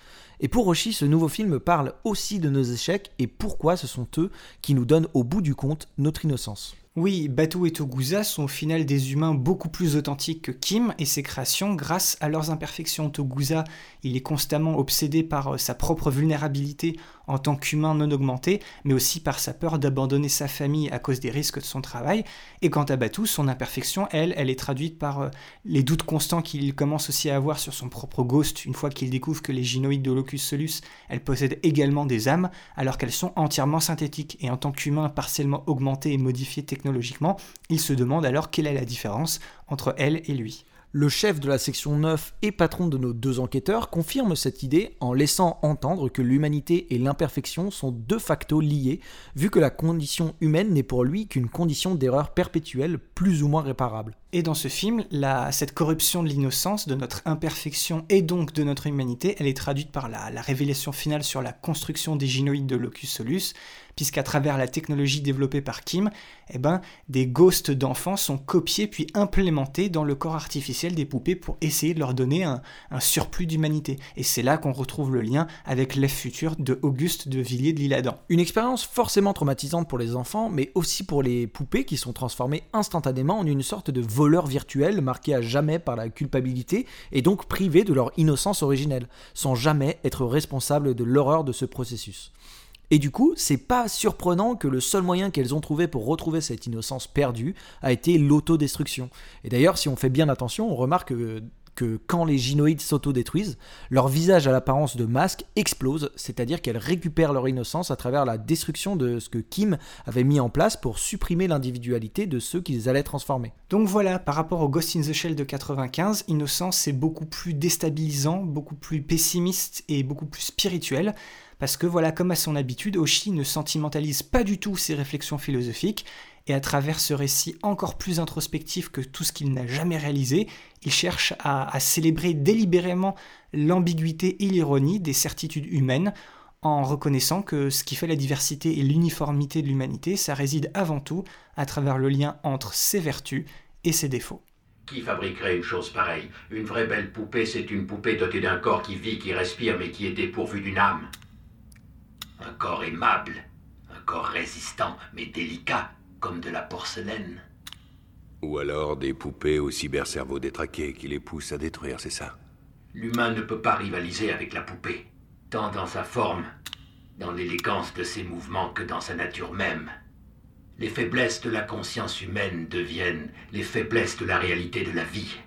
Et pour Roshi, ce nouveau film parle aussi de nos échecs et pourquoi ce sont eux qui nous donnent au bout du compte notre innocence. Oui, Batu et Togusa sont au final des humains beaucoup plus authentiques que Kim et ses créations grâce à leurs imperfections. Togusa, il est constamment obsédé par euh, sa propre vulnérabilité en tant qu'humain non augmenté, mais aussi par sa peur d'abandonner sa famille à cause des risques de son travail. Et quant à Batu, son imperfection, elle, elle est traduite par euh, les doutes constants qu'il commence aussi à avoir sur son propre ghost une fois qu'il découvre que les gynoïdes de Locus Solus, elles possèdent également des âmes, alors qu'elles sont entièrement synthétiques. Et en tant qu'humain partiellement augmenté et modifié technologiquement, technologiquement, il se demande alors quelle est la différence entre elle et lui. Le chef de la section 9 et patron de nos deux enquêteurs confirme cette idée en laissant entendre que l'humanité et l'imperfection sont de facto liées, vu que la condition humaine n'est pour lui qu'une condition d'erreur perpétuelle plus ou moins réparable. Et dans ce film, cette corruption de l'innocence, de notre imperfection et donc de notre humanité, elle est traduite par la, la révélation finale sur la construction des gynoïdes de Locus Solus, puisqu'à travers la technologie développée par Kim, eh ben, des ghosts d'enfants sont copiés puis implémentés dans le corps artificiel des poupées pour essayer de leur donner un, surplus d'humanité. Et c'est là qu'on retrouve le lien avec l'œuf futur de Auguste de Villiers de l'Isle-Adam. Une expérience forcément traumatisante pour les enfants, mais aussi pour les poupées qui sont transformées instantanément en une sorte de voleurs virtuels marqués à jamais par la culpabilité et donc privés de leur innocence originelle, sans jamais être responsables de l'horreur de ce processus. Et du coup, c'est pas surprenant que le seul moyen qu'elles ont trouvé pour retrouver cette innocence perdue a été l'autodestruction. Et d'ailleurs, si on fait bien attention, on remarque que, quand les gynoïdes s'autodétruisent, leur visage à l'apparence de masque explose, c'est-à-dire qu'elles récupèrent leur innocence à travers la destruction de ce que Kim avait mis en place pour supprimer l'individualité de ceux qu'ils allaient transformer. Donc voilà, par rapport au Ghost in the Shell de 95, Innocence c'est beaucoup plus déstabilisant, beaucoup plus pessimiste et beaucoup plus spirituel parce que voilà, comme à son habitude, Oshi ne sentimentalise pas du tout ses réflexions philosophiques, et à travers ce récit encore plus introspectif que tout ce qu'il n'a jamais réalisé, il cherche à, célébrer délibérément l'ambiguïté et l'ironie des certitudes humaines, en reconnaissant que ce qui fait la diversité et l'uniformité de l'humanité, ça réside avant tout à travers le lien entre ses vertus et ses défauts. Qui fabriquerait une chose pareille? Une vraie belle poupée, c'est une poupée dotée d'un corps qui vit, qui respire, mais qui est dépourvu d'une âme. Un corps aimable, un corps résistant, mais délicat, comme de la porcelaine. Ou alors des poupées au cybercerveau détraqué qui les poussent à détruire, c'est ça? L'humain ne peut pas rivaliser avec la poupée, tant dans sa forme, dans l'élégance de ses mouvements que dans sa nature même. Les faiblesses de la conscience humaine deviennent les faiblesses de la réalité de la vie.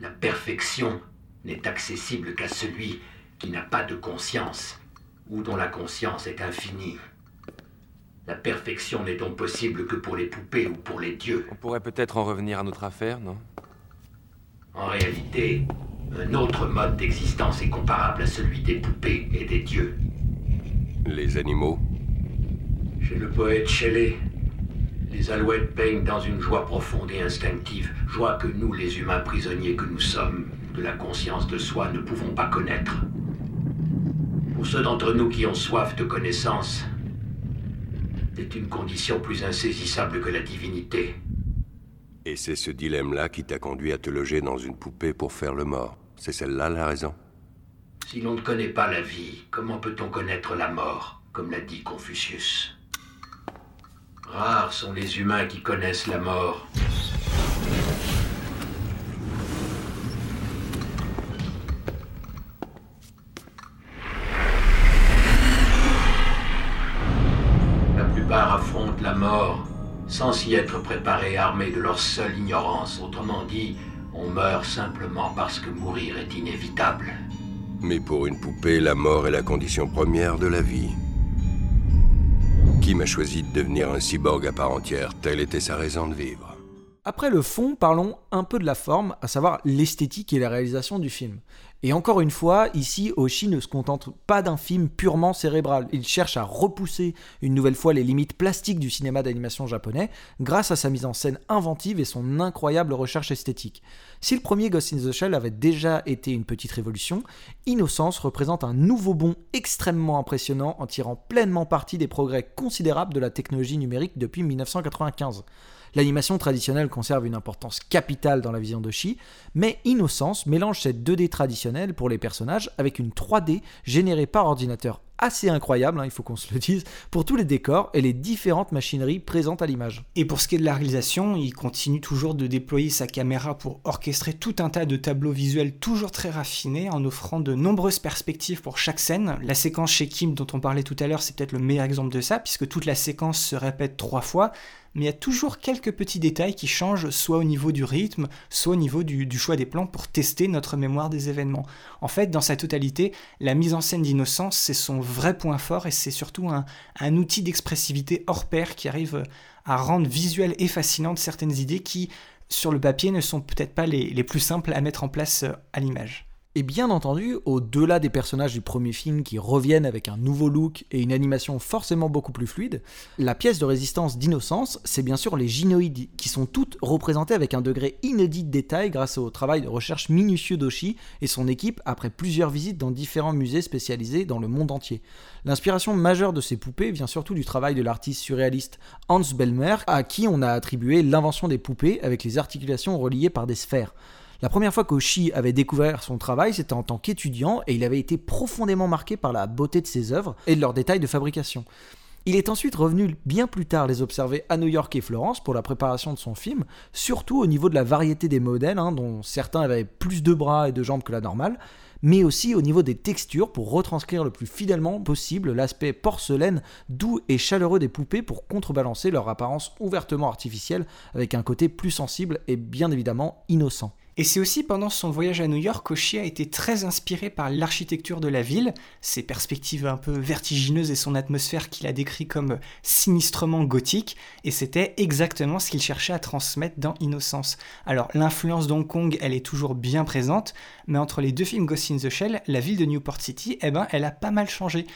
La perfection n'est accessible qu'à celui qui n'a pas de conscience ou dont la conscience est infinie. La perfection n'est donc possible que pour les poupées ou pour les dieux. On pourrait peut-être en revenir à notre affaire, non? En réalité, un autre mode d'existence est comparable à celui des poupées et des dieux. Les animaux? Chez le poète Shelley, Les alouettes baignent dans une joie profonde et instinctive, joie que nous, les humains prisonniers que nous sommes, de la conscience de soi, ne pouvons pas connaître. Pour ceux d'entre nous qui ont soif de connaissance, c'est une condition plus insaisissable que la divinité. Et c'est ce dilemme-là qui t'a conduit à te loger dans une poupée pour faire le mort. C'est celle-là la raison Si l'on ne connaît pas la vie, comment peut-on connaître la mort, comme l'a dit Confucius? Rares sont les humains qui connaissent la mort. Sans s'y être préparés, armés de leur seule ignorance. Autrement dit, on meurt simplement parce que mourir est inévitable. Mais pour une poupée, la mort est la condition première de la vie. Kim a choisi de devenir un cyborg à part entière? Telle était sa raison de vivre. Après le fond, parlons un peu de la forme, à savoir l'esthétique et la réalisation du film. Et encore une fois, ici, Oshi ne se contente pas d'un film purement cérébral. Il cherche à repousser une nouvelle fois les limites plastiques du cinéma d'animation japonais grâce à sa mise en scène inventive et son incroyable recherche esthétique. Si le premier Ghost in the Shell avait déjà été une petite révolution, Innocence représente un nouveau bond extrêmement impressionnant en tirant pleinement parti des progrès considérables de la technologie numérique depuis 1995. L'animation traditionnelle conserve une importance capitale dans la vision de Shi, mais Innocence mélange cette 2D traditionnelle pour les personnages avec une 3D générée par ordinateur assez incroyable, hein, il faut qu'on se le dise, pour tous les décors et les différentes machineries présentes à l'image. Et pour ce qui est de la réalisation, il continue toujours de déployer sa caméra pour orchestrer tout un tas de tableaux visuels toujours très raffinés en offrant de nombreuses perspectives pour chaque scène. La séquence chez Kim dont on parlait tout à l'heure, c'est peut-être le meilleur exemple de ça, puisque toute la séquence se répète trois fois, mais il y a toujours quelques petits détails qui changent, soit au niveau du rythme, soit au niveau du, choix des plans pour tester notre mémoire des événements. En fait, dans sa totalité, la mise en scène d'innocence, c'est son vrai point fort et c'est surtout un, outil d'expressivité hors pair qui arrive à rendre visuelles et fascinantes certaines idées qui, sur le papier, ne sont peut-être pas les, les plus simples à mettre en place à l'image. Et bien entendu, au-delà des personnages du premier film qui reviennent avec un nouveau look et une animation forcément beaucoup plus fluide, la pièce de résistance d'innocence, c'est bien sûr les gynoïdes, qui sont toutes représentées avec un degré inédit de détail grâce au travail de recherche minutieux d'Oshi et son équipe après plusieurs visites dans différents musées spécialisés dans le monde entier. L'inspiration majeure de ces poupées vient surtout du travail de l'artiste surréaliste Hans Bellmer, à qui on a attribué l'invention des poupées avec les articulations reliées par des sphères. La première fois qu'Oshi avait découvert son travail, c'était en tant qu'étudiant et il avait été profondément marqué par la beauté de ses œuvres et de leurs détails de fabrication. Il est ensuite revenu bien plus tard les observer à New York et Florence pour la préparation de son film, surtout au niveau de la variété des modèles, hein, dont certains avaient plus de bras et de jambes que la normale, mais aussi au niveau des textures pour retranscrire le plus fidèlement possible l'aspect porcelaine doux et chaleureux des poupées pour contrebalancer leur apparence ouvertement artificielle avec un côté plus sensible et bien évidemment innocent. Et c'est aussi pendant son voyage à New York qu'Oshii a été très inspiré par l'architecture de la ville, ses perspectives un peu vertigineuses et son atmosphère qu'il a décrit comme sinistrement gothique, et c'était exactement ce qu'il cherchait à transmettre dans Innocence. Alors l'influence d'Hong Kong, elle est toujours bien présente, mais entre les deux films Ghost in the Shell, la ville de Newport City, eh ben, elle a pas mal changé.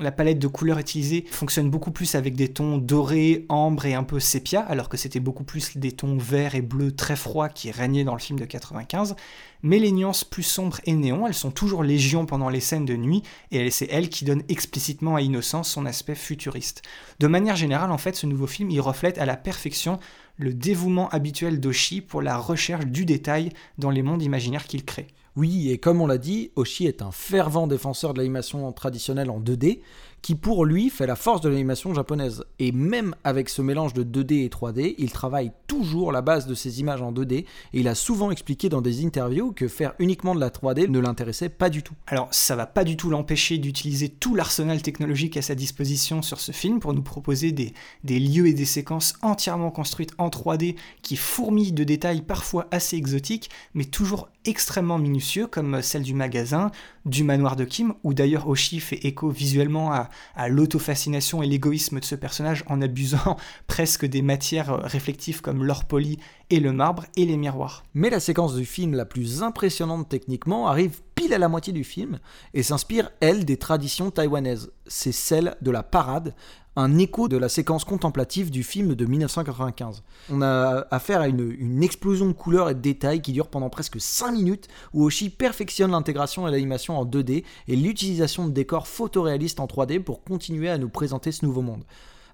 La palette de couleurs utilisée fonctionne beaucoup plus avec des tons dorés, ambre et un peu sépia, alors que c'était beaucoup plus des tons verts et bleus très froids qui régnaient dans le film de 95. Mais les nuances plus sombres et néons, elles sont toujours légion pendant les scènes de nuit, et c'est elle qui donne explicitement à Innocence son aspect futuriste. De manière générale, en fait, ce nouveau film, il reflète à la perfection le dévouement habituel d'Oshi pour la recherche du détail dans les mondes imaginaires qu'il crée. Oui, et comme on l'a dit, Oshi est un fervent défenseur de l'animation traditionnelle en 2D, qui pour lui fait la force de l'animation japonaise. Et même avec ce mélange de 2D et 3D, il travaille toujours la base de ses images en 2D, et il a souvent expliqué dans des interviews que faire uniquement de la 3D ne l'intéressait pas du tout. Alors ça va pas du tout l'empêcher d'utiliser tout l'arsenal technologique à sa disposition sur ce film pour nous proposer des, des lieux et des séquences entièrement construites en 3D qui fourmillent de détails parfois assez exotiques, mais toujours extrêmement minutieux comme celle du magasin, du manoir de Kim, où d'ailleurs Oshi fait écho visuellement à, à l'autofascination et l'égoïsme de ce personnage en abusant presque des matières réflectives comme l'or poli et le marbre et les miroirs. Mais la séquence du film la plus impressionnante techniquement arrive pile à la moitié du film et s'inspire, elle, des traditions taïwanaises. C'est celle de la parade, un écho de la séquence contemplative du film de 1995. On a affaire à une, explosion de couleurs et de détails qui dure pendant presque 5 minutes, où Oshi perfectionne l'intégration et l'animation en 2D et l'utilisation de décors photoréalistes en 3D pour continuer à nous présenter ce nouveau monde.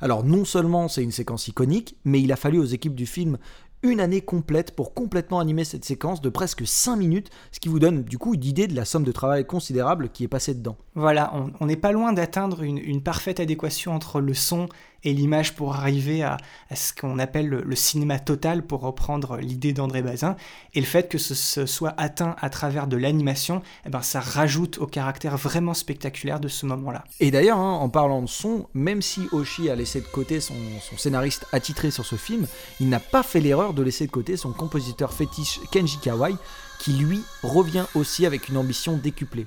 Alors non seulement c'est une séquence iconique, mais il a fallu aux équipes du film une année complète pour complètement animer cette séquence de presque 5 minutes, ce qui vous donne du coup une idée de la somme de travail considérable qui est passée dedans. Voilà, on n'est pas loin d'atteindre une, une parfaite adéquation entre le son et l'image pour arriver à, ce qu'on appelle le, cinéma total, pour reprendre l'idée d'André Bazin. Et le fait que ce, soit atteint à travers de l'animation, eh ben, ça rajoute au caractère vraiment spectaculaire de ce moment-là. Et d'ailleurs, hein, en parlant de son, même si Oshi a laissé de côté son, son scénariste attitré sur ce film, il n'a pas fait l'erreur de laisser de côté son compositeur fétiche Kenji Kawai, qui lui revient aussi avec une ambition décuplée.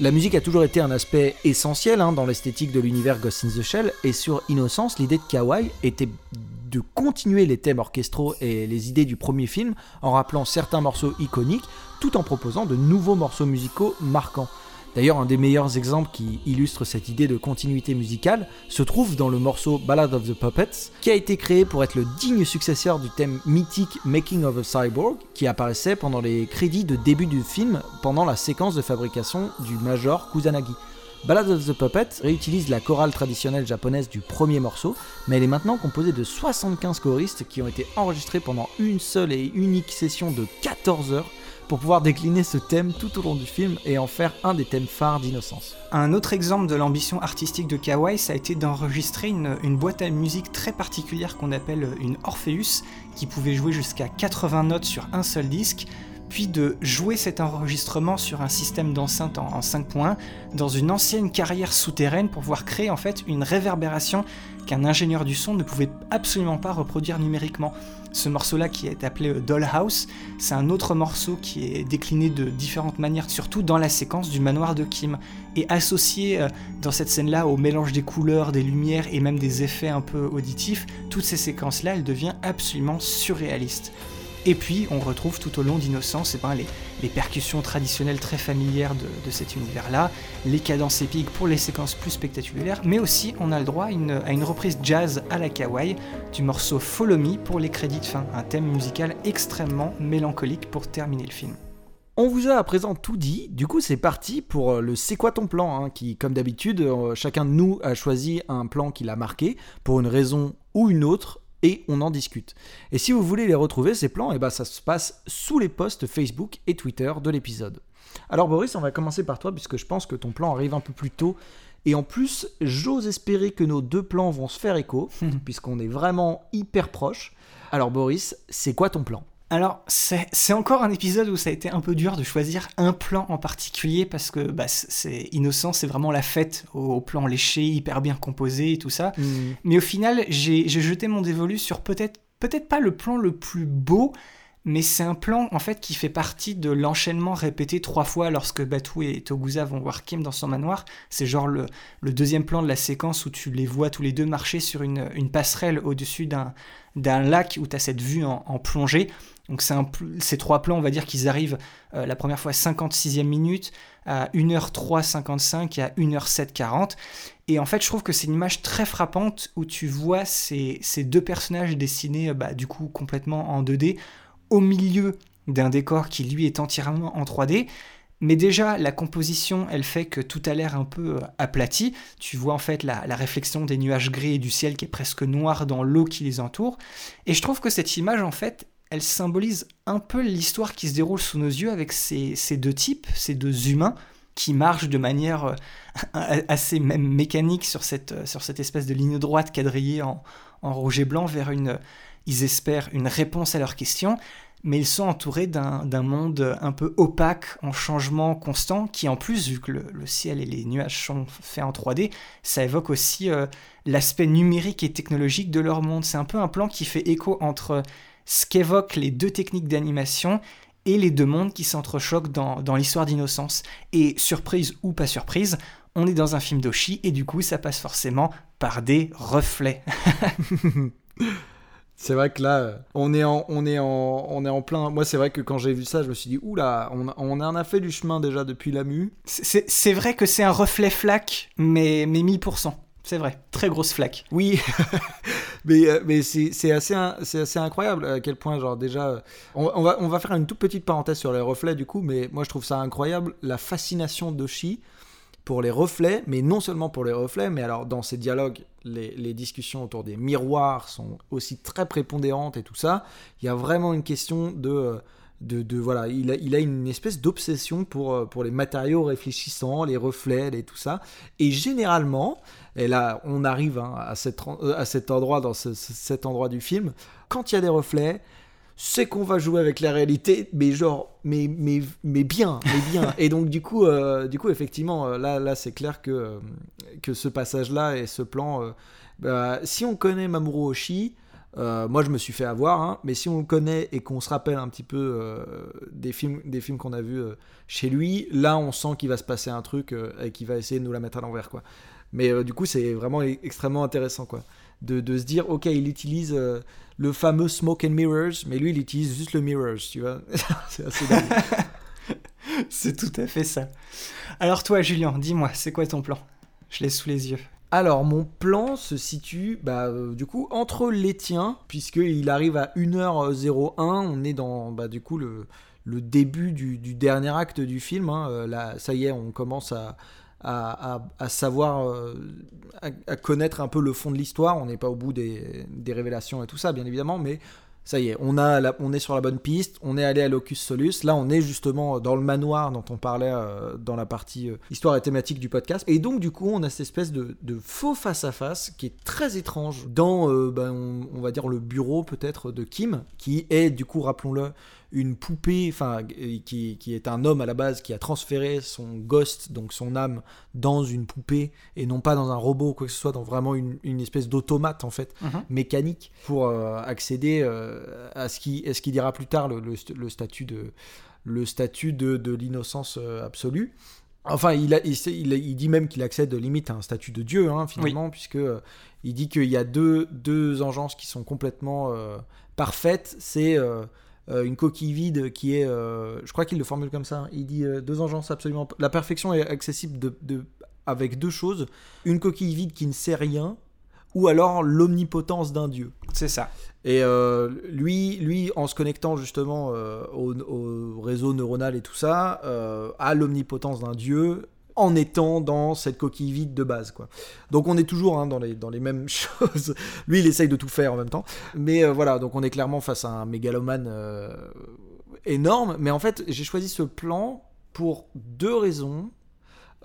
La musique a toujours été un aspect essentiel hein, dans l'esthétique de l'univers Ghost in the Shell, et sur Innocence, l'idée de Kawai était de continuer les thèmes orchestraux et les idées du premier film en rappelant certains morceaux iconiques, tout en proposant de nouveaux morceaux musicaux marquants. D'ailleurs, un des meilleurs exemples qui illustre cette idée de continuité musicale se trouve dans le morceau Ballad of the Puppets, qui a été créé pour être le digne successeur du thème mythique Making of a Cyborg, qui apparaissait pendant les crédits de début du film pendant la séquence de fabrication du Major Kusanagi. Ballad of the Puppets réutilise la chorale traditionnelle japonaise du premier morceau, mais elle est maintenant composée de 75 choristes qui ont été enregistrés pendant une seule et unique session de 14 heures pour pouvoir décliner ce thème tout au long du film et en faire un des thèmes phares d'Innocence. Un autre exemple de l'ambition artistique de Kawai, ça a été d'enregistrer une, boîte à musique très particulière qu'on appelle une Orpheus, qui pouvait jouer jusqu'à 80 notes sur un seul disque, puis de jouer cet enregistrement sur un système d'enceinte en, 5 points dans une ancienne carrière souterraine pour pouvoir créer en fait une réverbération qu'un ingénieur du son ne pouvait absolument pas reproduire numériquement. Ce morceau-là qui est appelé Dollhouse, c'est un autre morceau qui est décliné de différentes manières, surtout dans la séquence du manoir de Kim, et associé euh, dans cette scène-là au mélange des couleurs, des lumières et même des effets un peu auditifs, toutes ces séquences-là, elles deviennent absolument surréalistes. Et puis, on retrouve tout au long d'Innocence eh ben, les, percussions traditionnelles très familières de, cet univers-là, les cadences épiques pour les séquences plus spectaculaires, mais aussi on a le droit à une, reprise jazz à la kawaii du morceau Follow Me pour les crédits de fin, un thème musical extrêmement mélancolique pour terminer le film. On vous a à présent tout dit, du coup c'est parti pour euh, le C'est quoi ton plan hein, qui comme d'habitude euh, chacun de nous a choisi un plan qui l'a marqué pour une raison ou une autre et on en discute. Et si vous voulez les retrouver, ces plans, et eh ben ça se passe sous les posts Facebook et Twitter de l'épisode. Alors Boris, on va commencer par toi puisque je pense que ton plan arrive un peu plus tôt. Et en plus, j'ose espérer que nos deux plans vont se faire écho, puisqu'on est vraiment hyper proches. Alors Boris, c'est quoi ton plan? Alors, c'est encore un épisode où ça a été un peu dur de choisir un plan en particulier parce que bah, c'est innocent, c'est vraiment la fête au, plan léché, hyper bien composé et tout ça. Mm. Mais au final, j'ai jeté mon dévolu sur peut-être peut-être pas le plan le plus beau, mais c'est un plan en fait qui fait partie de l'enchaînement répété trois fois lorsque Batou et Togusa vont voir Kim dans son manoir. C'est genre le, deuxième plan de la séquence où tu les vois tous les deux marcher sur une, passerelle au-dessus d'un lac où tu as cette vue en plongée. Donc ces trois plans, on va dire qu'ils arrivent euh, la première fois à 56e minute, à 1h03 55 et à 1h7 40. Et en fait, je trouve que c'est une image très frappante où tu vois ces, deux personnages dessinés euh, bah, du coup complètement en 2D au milieu d'un décor qui lui est entièrement en 3D. Mais déjà, la composition, elle fait que tout a l'air un peu euh, aplati. Tu vois en fait la, réflexion des nuages gris et du ciel qui est presque noir dans l'eau qui les entoure. Et je trouve que cette image, en fait, elle symbolise un peu l'histoire qui se déroule sous nos yeux avec ces, deux types, ces deux humains qui marchent de manière euh, assez même mécanique euh, sur cette espèce de ligne droite quadrillée en, rouge et blanc vers une, ils espèrent une réponse à leurs questions, mais ils sont entourés d'un monde un peu opaque, en changement constant, qui en plus, vu que le, ciel et les nuages sont faits en 3D, ça évoque aussi euh, l'aspect numérique et technologique de leur monde. C'est un peu un plan qui fait écho entre ce qu'évoquent les deux techniques d'animation et les deux mondes qui s'entrechoquent dans, l'histoire d'Innocence. Et surprise ou pas surprise, on est dans un film d'Oshi et du coup ça passe forcément par des reflets. c'est vrai que là, on est en, on est en, on est en plein. Moi, c'est vrai que quand j'ai vu ça, je me suis dit, oula, on, on en a fait du chemin déjà depuis la mue. C'est vrai que c'est un reflet flac, mais, mais 1000%. C'est vrai, très grosse flaque. Oui, mais, euh, mais c'est assez, assez incroyable à quel point, genre déjà, on, on va, on va faire une toute petite parenthèse sur les reflets du coup, mais moi je trouve ça incroyable, la fascination d'Oshi pour les reflets, mais non seulement pour les reflets, mais alors dans ces dialogues, les, discussions autour des miroirs sont aussi très prépondérantes et tout ça. Il y a vraiment une question de... de, voilà, il a, une espèce d'obsession pour, euh, pour les matériaux réfléchissants, les reflets et tout ça. Et généralement, et là on arrive hein, à, cet, en- euh, à cet endroit, dans ce- ce- cet endroit du film, quand il y a des reflets, c'est qu'on va jouer avec la réalité, mais genre, mais, mais, mais bien, mais bien. et donc du coup, euh, du coup effectivement, euh, là, là c'est clair que, euh, que ce passage-là et ce plan, bah, si on connaît Mamoru Oshii, moi, je me suis fait avoir, hein, mais si on le connaît et qu'on se rappelle un petit peu des films, des films qu'on a vus chez lui, là, on sent qu'il va se passer un truc et qu'il va essayer de nous la mettre à l'envers, quoi. Mais du coup, c'est vraiment e- extrêmement intéressant, quoi, de, de se dire, ok, il utilise euh, le fameux smoke and mirrors, mais lui, il utilise juste le mirrors, tu vois. c'est assez dingue. C'est tout à fait ça. Alors toi, Julien, dis-moi, c'est quoi ton plan? Je l'ai sous les yeux. Alors, mon plan se situe, bah, euh, du coup, entre les tiens, puisqu'il arrive à 1h01. On est dans, bah, du coup, le, le début du, du dernier acte du film. hein. Euh, là, ça y est, on commence à, à, savoir, euh, à, connaître un peu le fond de l'histoire. On n'est pas au bout des, révélations et tout ça, bien évidemment, mais ça y est, on, a on est sur la bonne piste, on est allé à Locus Solus. Là, on est justement dans le manoir dont on parlait euh, dans la partie euh, histoire et thématique du podcast. Et donc, du coup, on a cette espèce de, faux face-à-face qui est très étrange dans, ben, on va dire, le bureau peut-être de Kim, qui est, du coup, rappelons-le, une poupée, enfin, qui, qui est un homme à la base qui a transféré son ghost, donc son âme, dans une poupée et non pas dans un robot ou quoi que ce soit, dans vraiment une, une espèce d'automate en fait, Mhm. mécanique pour euh, accéder euh, à ce qui, à ce qui dira plus tard le, le st- le statut de le statut de, de l'innocence euh, absolue. Enfin, il, a, il, il, dit même qu'il accède limite à un statut de Dieu, hein, finalement, puisque euh, il dit qu'il y a deux, deux engences qui sont complètement euh, parfaites. C'est euh, une coquille vide qui est, euh, je crois qu'il le formule comme ça. Il dit euh, deux engences absolument. La perfection est accessible de, de- avec deux choses une coquille vide qui ne sait rien, ou alors l'omnipotence d'un dieu. C'est ça. Et euh, lui, lui, en se connectant justement euh, au, au réseau neuronal et tout ça, euh, a l'omnipotence d'un dieu en étant dans cette coquille vide de base. Quoi. Donc on est toujours hein, dans, les, mêmes choses. Lui, il essaye de tout faire en même temps. Mais euh, voilà, donc on est clairement face à un mégalomane euh, énorme. Mais en fait, j'ai choisi ce plan pour deux raisons.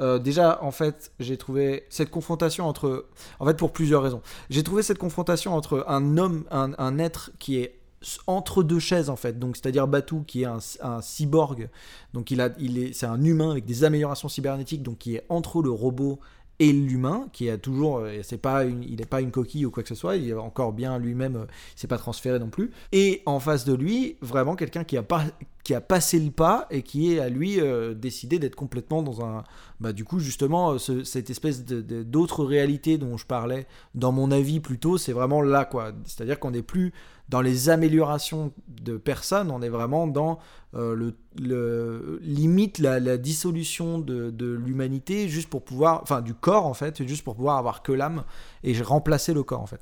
Euh, déjà, en fait, j'ai trouvé cette confrontation entre. En fait, pour plusieurs raisons. J'ai trouvé cette confrontation entre un homme, un, un être qui est entre deux chaises en fait, donc c'est-à-dire Batu qui est un, cyborg, donc il a, il est, c'est un humain avec des améliorations cybernétiques, donc qui est entre le robot et l'humain, qui a toujours, euh, c'est pas il n'est pas une coquille ou quoi que ce soit, il est encore bien lui-même, euh, il s'est pas transféré non plus. Et en face de lui, vraiment quelqu'un qui a pas, qui a passé le pas et qui est à lui euh, décidé d'être complètement dans un, bah du coup justement euh, ce- cette espèce d'autre réalité dont je parlais dans mon avis plutôt, c'est vraiment là quoi. C'est-à-dire qu'on n'est plus dans les améliorations de personnes, on est vraiment dans euh, le, le- limite la, la dissolution de, de l'humanité juste pour pouvoir, enfin du corps en fait, juste pour pouvoir avoir que l'âme et remplacer le corps en fait.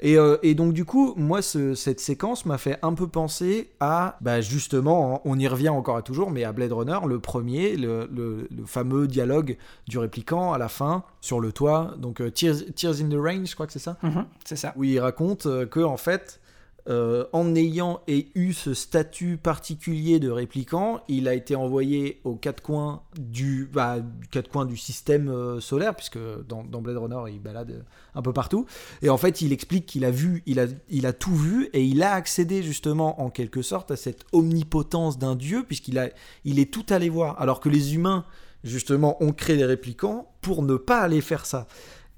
Et, euh, et donc du coup, moi ce- cette séquence m'a fait un peu penser à, bah, justement, hein, on y revient encore et toujours, mais à Blade Runner, le premier, le, le- le fameux dialogue du répliquant à la fin sur le toit, donc euh, Tears, Tears in the Rain, je crois que c'est ça Mhm, c'est ça. où il raconte que en fait, euh, en ayant et eu ce statut particulier de répliquant, il a été envoyé aux quatre coins du, bah, quatre coins du système euh, solaire, puisque dans, dans Blade Runner, il balade un peu partout. Et en fait, il explique qu'il a vu, il a, il a tout vu, et il a accédé justement en quelque sorte à cette omnipotence d'un dieu, puisqu'il a, il est tout allé voir, alors que les humains justement ont créé les réplicants pour ne pas aller faire ça.